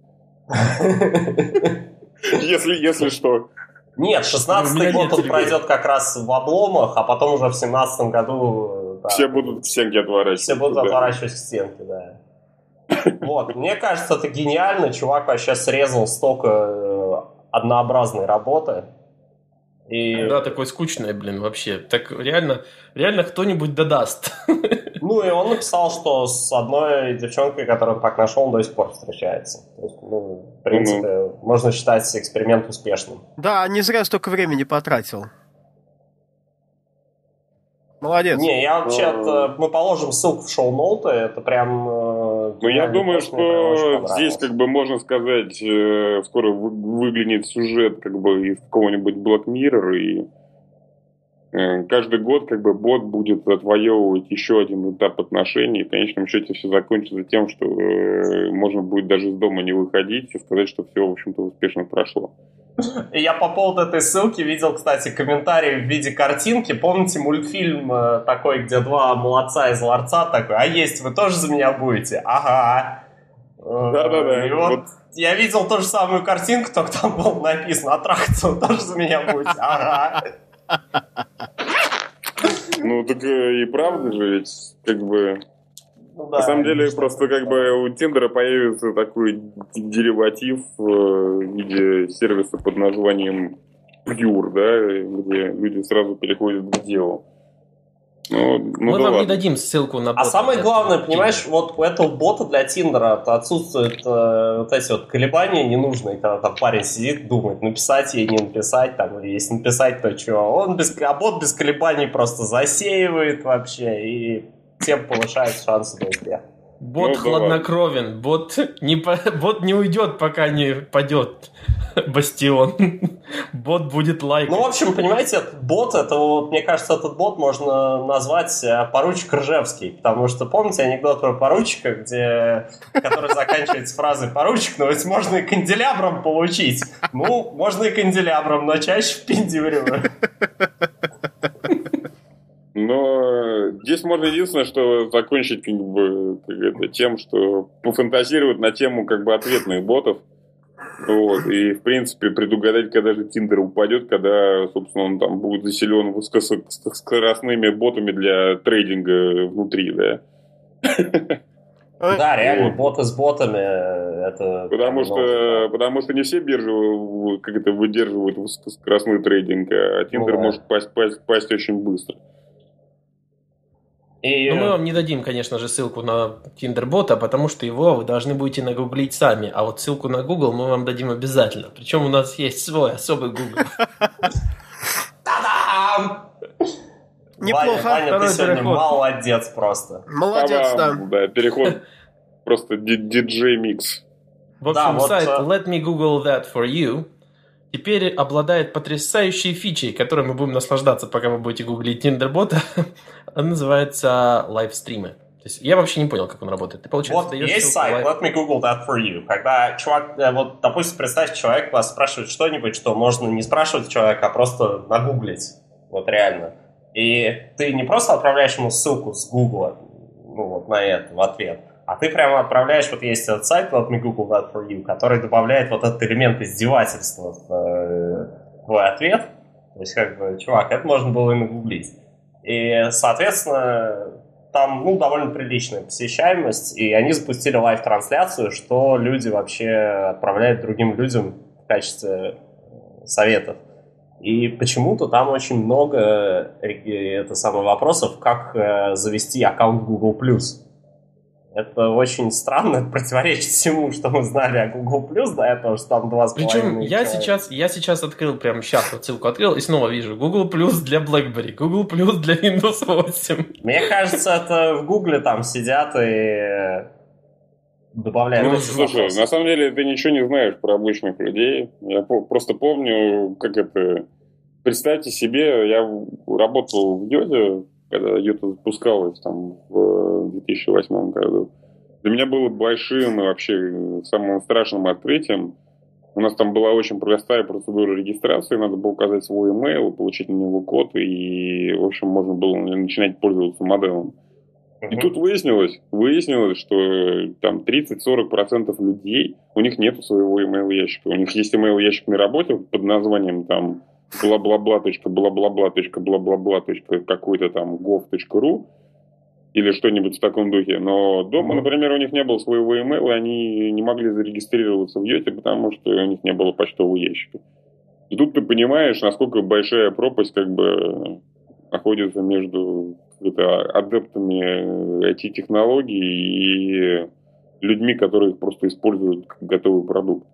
Если, если что. Нет, 16-й год он пройдет как раз в обломах, а потом уже в 17 году... Да, все будут к стенке отворачиваться. Все будут да. отворачивать к стенке, да. Вот, мне кажется, это гениально. Чувак вообще срезал столько э, однообразной работы. И... Да, такой скучный, блин, вообще. Так реально, реально кто-нибудь додаст. Ну, и он написал, что с одной девчонкой, которую он так нашел, он до сих пор встречается. То есть, ну, в принципе, mm-hmm. можно считать эксперимент успешным. Да, не зря столько времени потратил. Молодец. Не, я вообще, мы положим ссылку в шоу-ноуты, это прям... Ну, я думаю, что здесь, как бы, можно сказать, э, скоро выглянет сюжет, как бы, из какого-нибудь Black Mirror, и каждый год, как бы, бот будет отвоевывать еще один этап отношений, и в конечном счете все закончится тем, что можно будет даже из дома не выходить и сказать, что все, в общем-то, успешно прошло. Я по поводу этой ссылки видел, кстати, комментарий в виде картинки. Помните мультфильм э, такой, где два молодца из ларца такой, а есть вы тоже за меня будете? Ага. Да-да-да. И вот, вот я видел ту же самую картинку, только там было написано, аттракцию тоже за меня будете? Ага. Ну, так и правда же, ведь как бы ну, да, На самом деле, просто как бы у Тиндера появится такой дериватив э, в виде сервиса под названием Pure, да, где люди сразу переходят к делу. Ну, ну, Мы да вам ладно. не дадим ссылку на бота. А самое главное, понимаешь, вот у этого бота для Тиндера отсутствуют э, вот эти вот колебания ненужные, когда там парень сидит, думает, написать ей, не написать, там, или если написать, то что. Он без, а бот без колебаний просто засеивает вообще, и тем повышает шансы на успех. Бот ну, хладнокровен, бот не, бот не уйдет, пока не падет бастион. бот будет лайк. Ну, в общем, понимаете, этот бот, это вот, мне кажется, этот бот можно назвать э, поручик Ржевский, потому что помните анекдот про поручика, где, который заканчивается фразой поручик, но ведь можно и канделябром получить. Ну, можно и канделябром, но чаще впендюриваю. Но здесь можно единственное, что закончить как бы, это, тем, что пофантазировать на тему как бы ответных ботов. Вот, и, в принципе, предугадать, когда же Тиндер упадет, когда, собственно, он там будет заселен высокоскоростными ботами для трейдинга внутри, да. Да, реально, вот. боты с ботами это. Потому что, потому что не все биржи как это выдерживают высокоскоростной трейдинг, а Тиндер ну, может пасть, пасть, пасть очень быстро. И... Но мы вам не дадим, конечно же, ссылку на Тиндербота, потому что его вы должны будете нагуглить сами. А вот ссылку на Google мы вам дадим обязательно. Причем у нас есть свой особый Google. Та-дам! Неплохо. Ваня, ты сегодня молодец просто. Молодец, да. Да, переход просто диджей микс. В общем, сайт э, Let Me Google That For You теперь обладает потрясающей фичей, которой мы будем наслаждаться, пока вы будете гуглить Тиндербота. Он называется лайвстримы. То есть я вообще не понял, как он работает. Ты, получается, вот есть сайт, let me google that for you. Когда чувак, э, вот, допустим, представь, человек вас спрашивает что-нибудь, что можно не спрашивать человека, а просто нагуглить. Вот реально. И ты не просто отправляешь ему ссылку с Google, ну, вот на это, в ответ, а ты прямо отправляешь, вот есть этот сайт, Let Me Google That For You, который добавляет вот этот элемент издевательства в э, твой ответ. То есть, как бы, чувак, это можно было и нагуглить. И, соответственно, там, ну, довольно приличная посещаемость, и они запустили live-трансляцию, что люди вообще отправляют другим людям в качестве э, советов. И почему-то там очень много э, это самое вопросов, как завести аккаунт Google+. Это очень странно, противоречит всему, что мы знали о Google Plus до этого, что там два с Причем я сейчас, я сейчас открыл, прямо сейчас вот ссылку открыл, и снова вижу Google Plus для BlackBerry, Google Plus для Windows 8. Мне кажется, это в Google там сидят и добавляют. Ну, слушай, на самом деле ты ничего не знаешь про обычных людей. Я просто помню, как это... Представьте себе, я работал в Йоде, когда Юта запускалась там в 2008 году. Для меня было большим и вообще самым страшным открытием У нас там была очень простая процедура регистрации, надо было указать свой email, получить на него код, и, в общем, можно было начинать пользоваться моделом. И тут выяснилось, выяснилось, что там 30-40% людей, у них нет своего email ящика. У них есть email ящик на работе под названием там бла-бла-бла.бла-бла-бла.бла-бла. какой-то там gov.ru или что-нибудь в таком духе. Но дома, например, у них не было своего email, и они не могли зарегистрироваться в Йоте, потому что у них не было почтового ящика. И тут ты понимаешь, насколько большая пропасть как бы находится между это, адептами IT-технологий и людьми, которые просто используют готовый продукт.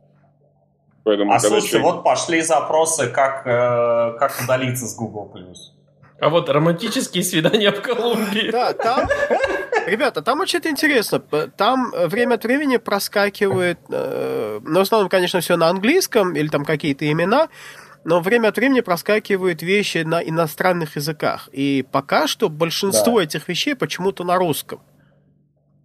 Поэтому, а слушайте, человек... вот пошли запросы, как, э, как удалиться с Google+. А вот романтические свидания в Колумбии. Да, там... Ребята, там очень интересно. Там время от времени проскакивает, э, ну, в основном, конечно, все на английском, или там какие-то имена, но время от времени проскакивают вещи на иностранных языках. И пока что большинство да. этих вещей почему-то на русском.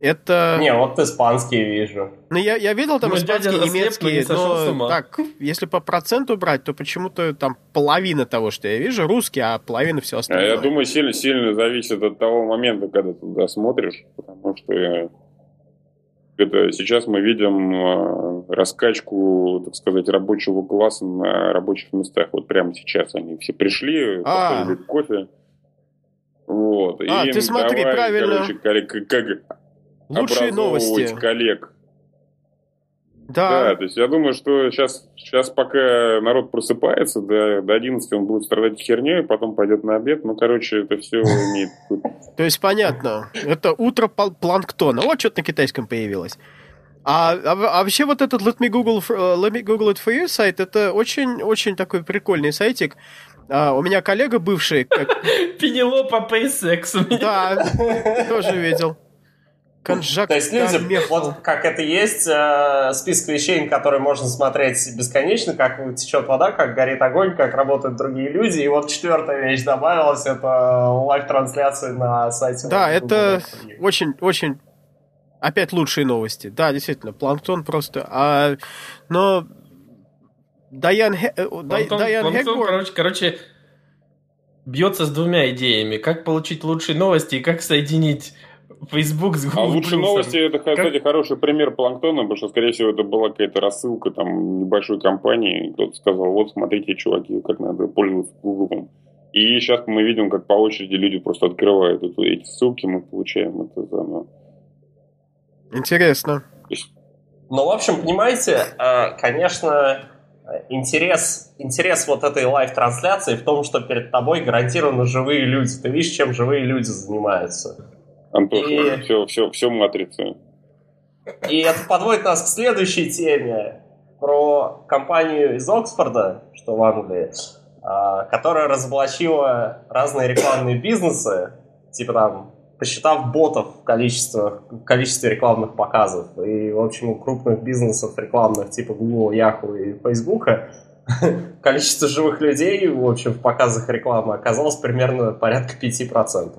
Это... Не, вот испанские вижу. Ну, я, я видел там ну, испанские, немецкие, но так, если по проценту брать, то почему-то там половина того, что я вижу, русский, а половина все остальное. Я думаю, сильно, сильно зависит от того момента, когда ты туда смотришь, потому что это сейчас мы видим э, раскачку, так сказать, рабочего класса на рабочих местах. Вот прямо сейчас они все пришли, а. кофе. Вот. А, и ты смотри, давай, правильно. Короче, как, как Лучшие новости. коллег. Да. да, то есть я думаю, что сейчас, сейчас пока народ просыпается, до, до 11 он будет страдать херней, потом пойдет на обед. Ну, короче, это все имеет... То есть понятно. Это утро планктона. Вот что-то на китайском появилось. А, а, а вообще вот этот Let me Google, Let me Google it for you сайт, это очень-очень такой прикольный сайтик. А, у меня коллега бывший... Как... Пенелопа SpaceX. Да, тоже видел. Конжак, То есть люди, вот как это есть, э, список вещей, которые можно смотреть бесконечно, как течет вода, как горит огонь, как работают другие люди. И вот четвертая вещь добавилась, это лайв-трансляции на сайте. Да, это очень, очень опять лучшие новости. Да, действительно, планктон просто. А, но Дайан, Хе... Э, планктон, Дайан планктон, Хегборн... короче, короче, бьется с двумя идеями. Как получить лучшие новости и как соединить Facebook с Google. А лучшие новости это, кстати, как... хороший пример планктона, потому что, скорее всего, это была какая-то рассылка там небольшой компании. Кто-то сказал, вот смотрите, чуваки, как надо пользоваться Google. И сейчас мы видим, как по очереди люди просто открывают эту, эти ссылки, мы получаем это заново. Интересно. Ну, в общем, понимаете, а, конечно, интерес, интерес вот этой live -трансляции в том, что перед тобой гарантированно живые люди. Ты видишь, чем живые люди занимаются. Антоша, и... все, все, все матрица. И это подводит нас к следующей теме про компанию из Оксфорда, что в Англии, а, которая разоблачила разные рекламные бизнесы, типа там, посчитав ботов в количестве, в количестве рекламных показов. И, в общем, у крупных бизнесов рекламных типа Google, Yahoo и Facebook количество живых людей, в общем, в показах рекламы оказалось примерно порядка 5%.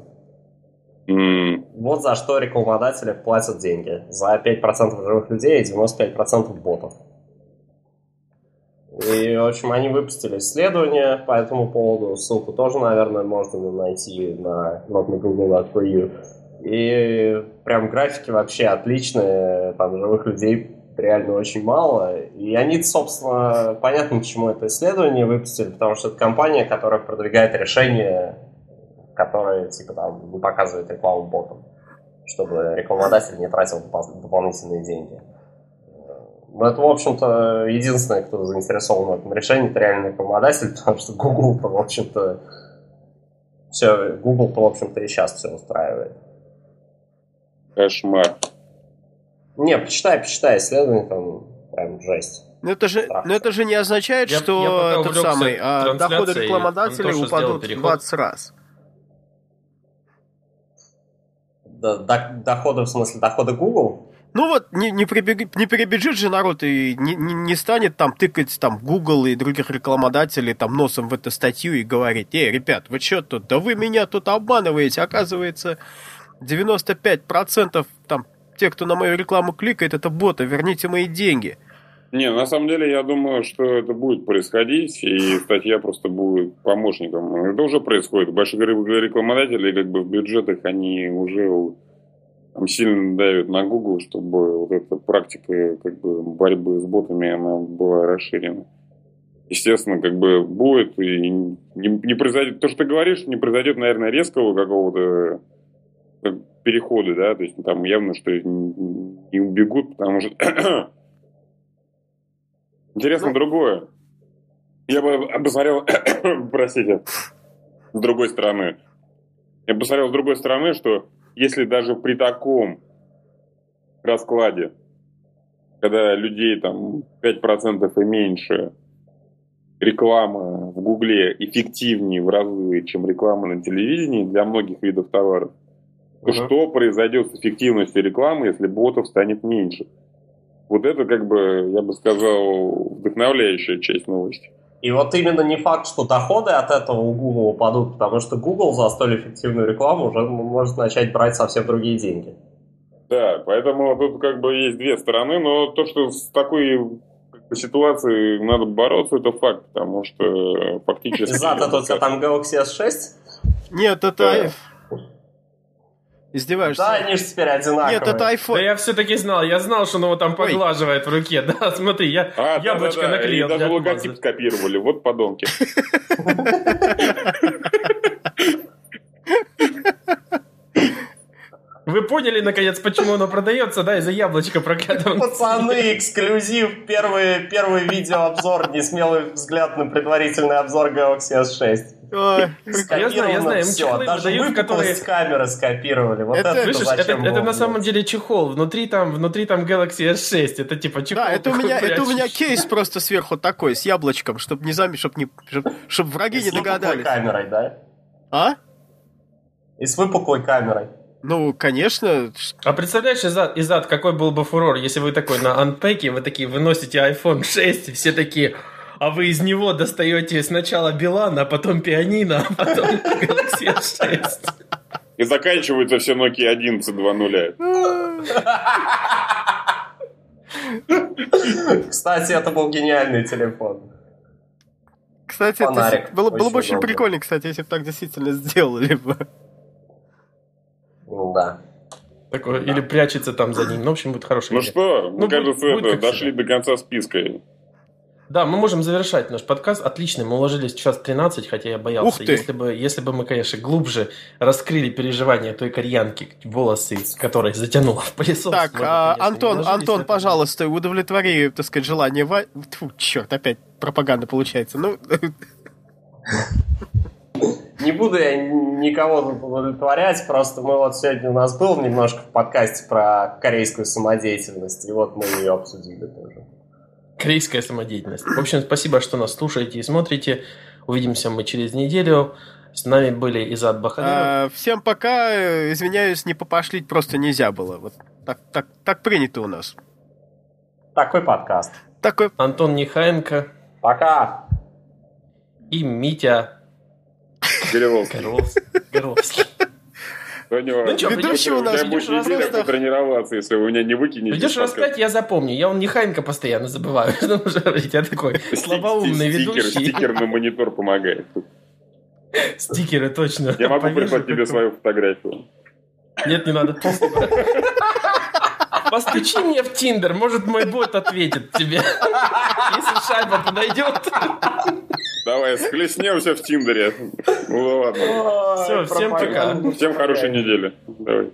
Mm. Вот за что рекламодатели платят деньги. За 5% живых людей и 95% ботов. И, в общем, они выпустили исследование по этому поводу. Ссылку тоже, наверное, можно найти на notmegoogle.ru. И прям графики вообще отличные. Там живых людей реально очень мало. И они, собственно, понятно, почему это исследование выпустили, потому что это компания, которая продвигает решения которые типа там не показывают рекламу ботом, чтобы рекламодатель не тратил дополнительные деньги. Но это, в общем-то, единственное, кто заинтересован в этом решении, это реальный рекламодатель, потому что Google-то, в общем-то, все, Google-то, в общем-то, и сейчас все устраивает. Кошмар. Не, почитай, почитай, исследование там прям жесть. Но это же, но это же не означает, я, что я этот самый, а, доходы рекламодателей упадут в 20 раз. Доходы, в смысле, доходы Google? Ну вот, не, не, прибег, не перебежит же народ и не, не, не станет там тыкать там Google и других рекламодателей там носом в эту статью и говорить, эй, ребят, вы что тут, да вы меня тут обманываете, оказывается, 95% там те, кто на мою рекламу кликает, это боты, верните мои деньги. Не, на самом деле я думаю, что это будет происходить, и статья просто будет помощником. Это уже происходит. Большие рекламодатели как бы в бюджетах, они уже там сильно давят на Google, чтобы вот эта практика как бы борьбы с ботами она была расширена. Естественно, как бы будет и не, не произойдет. То, что ты говоришь, не произойдет, наверное, резкого какого-то перехода, да, то есть там явно, что не убегут, потому что Интересно ну, другое. Я бы посмотрел, простите, с другой стороны. Я бы посмотрел с другой стороны, что если даже при таком раскладе, когда людей там 5% и меньше, реклама в Гугле эффективнее в разы, чем реклама на телевидении для многих видов товаров, то uh-huh. что произойдет с эффективностью рекламы, если ботов станет меньше? Вот это, как бы, я бы сказал, вдохновляющая часть новости. И вот именно не факт, что доходы от этого у Google упадут, потому что Google за столь эффективную рекламу уже может начать брать совсем другие деньги. Да, поэтому тут как бы есть две стороны, но то, что с такой ситуацией надо бороться, это факт, потому что фактически... Зад, это у тебя там Galaxy S6? Нет, это. Издеваешься? Да, они же теперь одинаковые. Нет, это iPhone. Да я все-таки знал, я знал, что он его там поглаживает Ой. в руке. Да, смотри, я а, яблочко да, да, да. наклеил. И даже логотип скопировали, вот подонки. Вы поняли, наконец, почему оно продается, да, из-за яблочка проклятого. Пацаны, эксклюзив, первый, первый видеообзор, несмелый взгляд на предварительный обзор Galaxy S6. Ой, я знаю, я знаю, все. Чехлы Даже выдают, которые... камеры скопировали. Вот это, это, слышишь, это, это на самом деле чехол. Внутри там, внутри там Galaxy S6. Это типа чехол. Да, это у меня, это у меня кейс просто сверху такой, с яблочком, чтобы не зами, чтобы не, чтобы, чтобы враги не догадались. С камерой, да? А? И с выпуклой камерой. Ну, конечно. А представляешь, Изад, Изад, какой был бы фурор, если вы такой на анпеке, вы такие выносите iPhone 6, все такие, а вы из него достаете сначала Билан, а потом пианино, а потом Galaxy S6. И заканчиваются все Nokia 11 2.0. Кстати, это был гениальный телефон. Кстати, Фонарик. это было, было бы очень прикольно, кстати, если бы так действительно сделали бы. Ну да. Такое, да. Или прячется там за ним. Ну, в общем, будет хороший Ну идея. что, ну, кажется, будет, это, дошли всегда. до конца списка. Да, мы можем завершать наш подкаст. Отлично, мы уложились в час 13, хотя я боялся. Ух ты. Если бы, если бы мы, конечно, глубже раскрыли переживания той кореянки, волосы, которые затянула в пылесос. Так, может, а, Антон, Антон, пожалуйста, удовлетвори, так сказать, желание... Фу, черт, опять пропаганда получается. Ну... Не буду я никого удовлетворять, просто мы вот сегодня у нас был немножко в подкасте про корейскую самодеятельность, и вот мы ее обсудили тоже. Корейская самодеятельность. В общем, спасибо, что нас слушаете и смотрите. Увидимся мы через неделю. С нами были Изад Бахадыров. А, всем пока. Извиняюсь, не попошлить просто нельзя было. Вот так, так, так принято у нас. Такой подкаст. Такой. Антон Нехаенко. Пока. И Митя Горловский. Горловский. Ну что, ведущий у нас. Я будет неделя потренироваться, если вы меня не выкинете. Придешь рассказать, я запомню. Я он не Хайнка постоянно забываю. Я такой слабоумный ведущий. Стикер на монитор помогает. Стикеры, точно. Я могу прислать тебе свою фотографию. Нет, не надо. Постучи мне в Тиндер, может мой бот ответит тебе. Если шайба подойдет. Давай, схлестнемся в Тиндере. Ну ладно. Все, всем пока. Всем хорошей недели. Давай.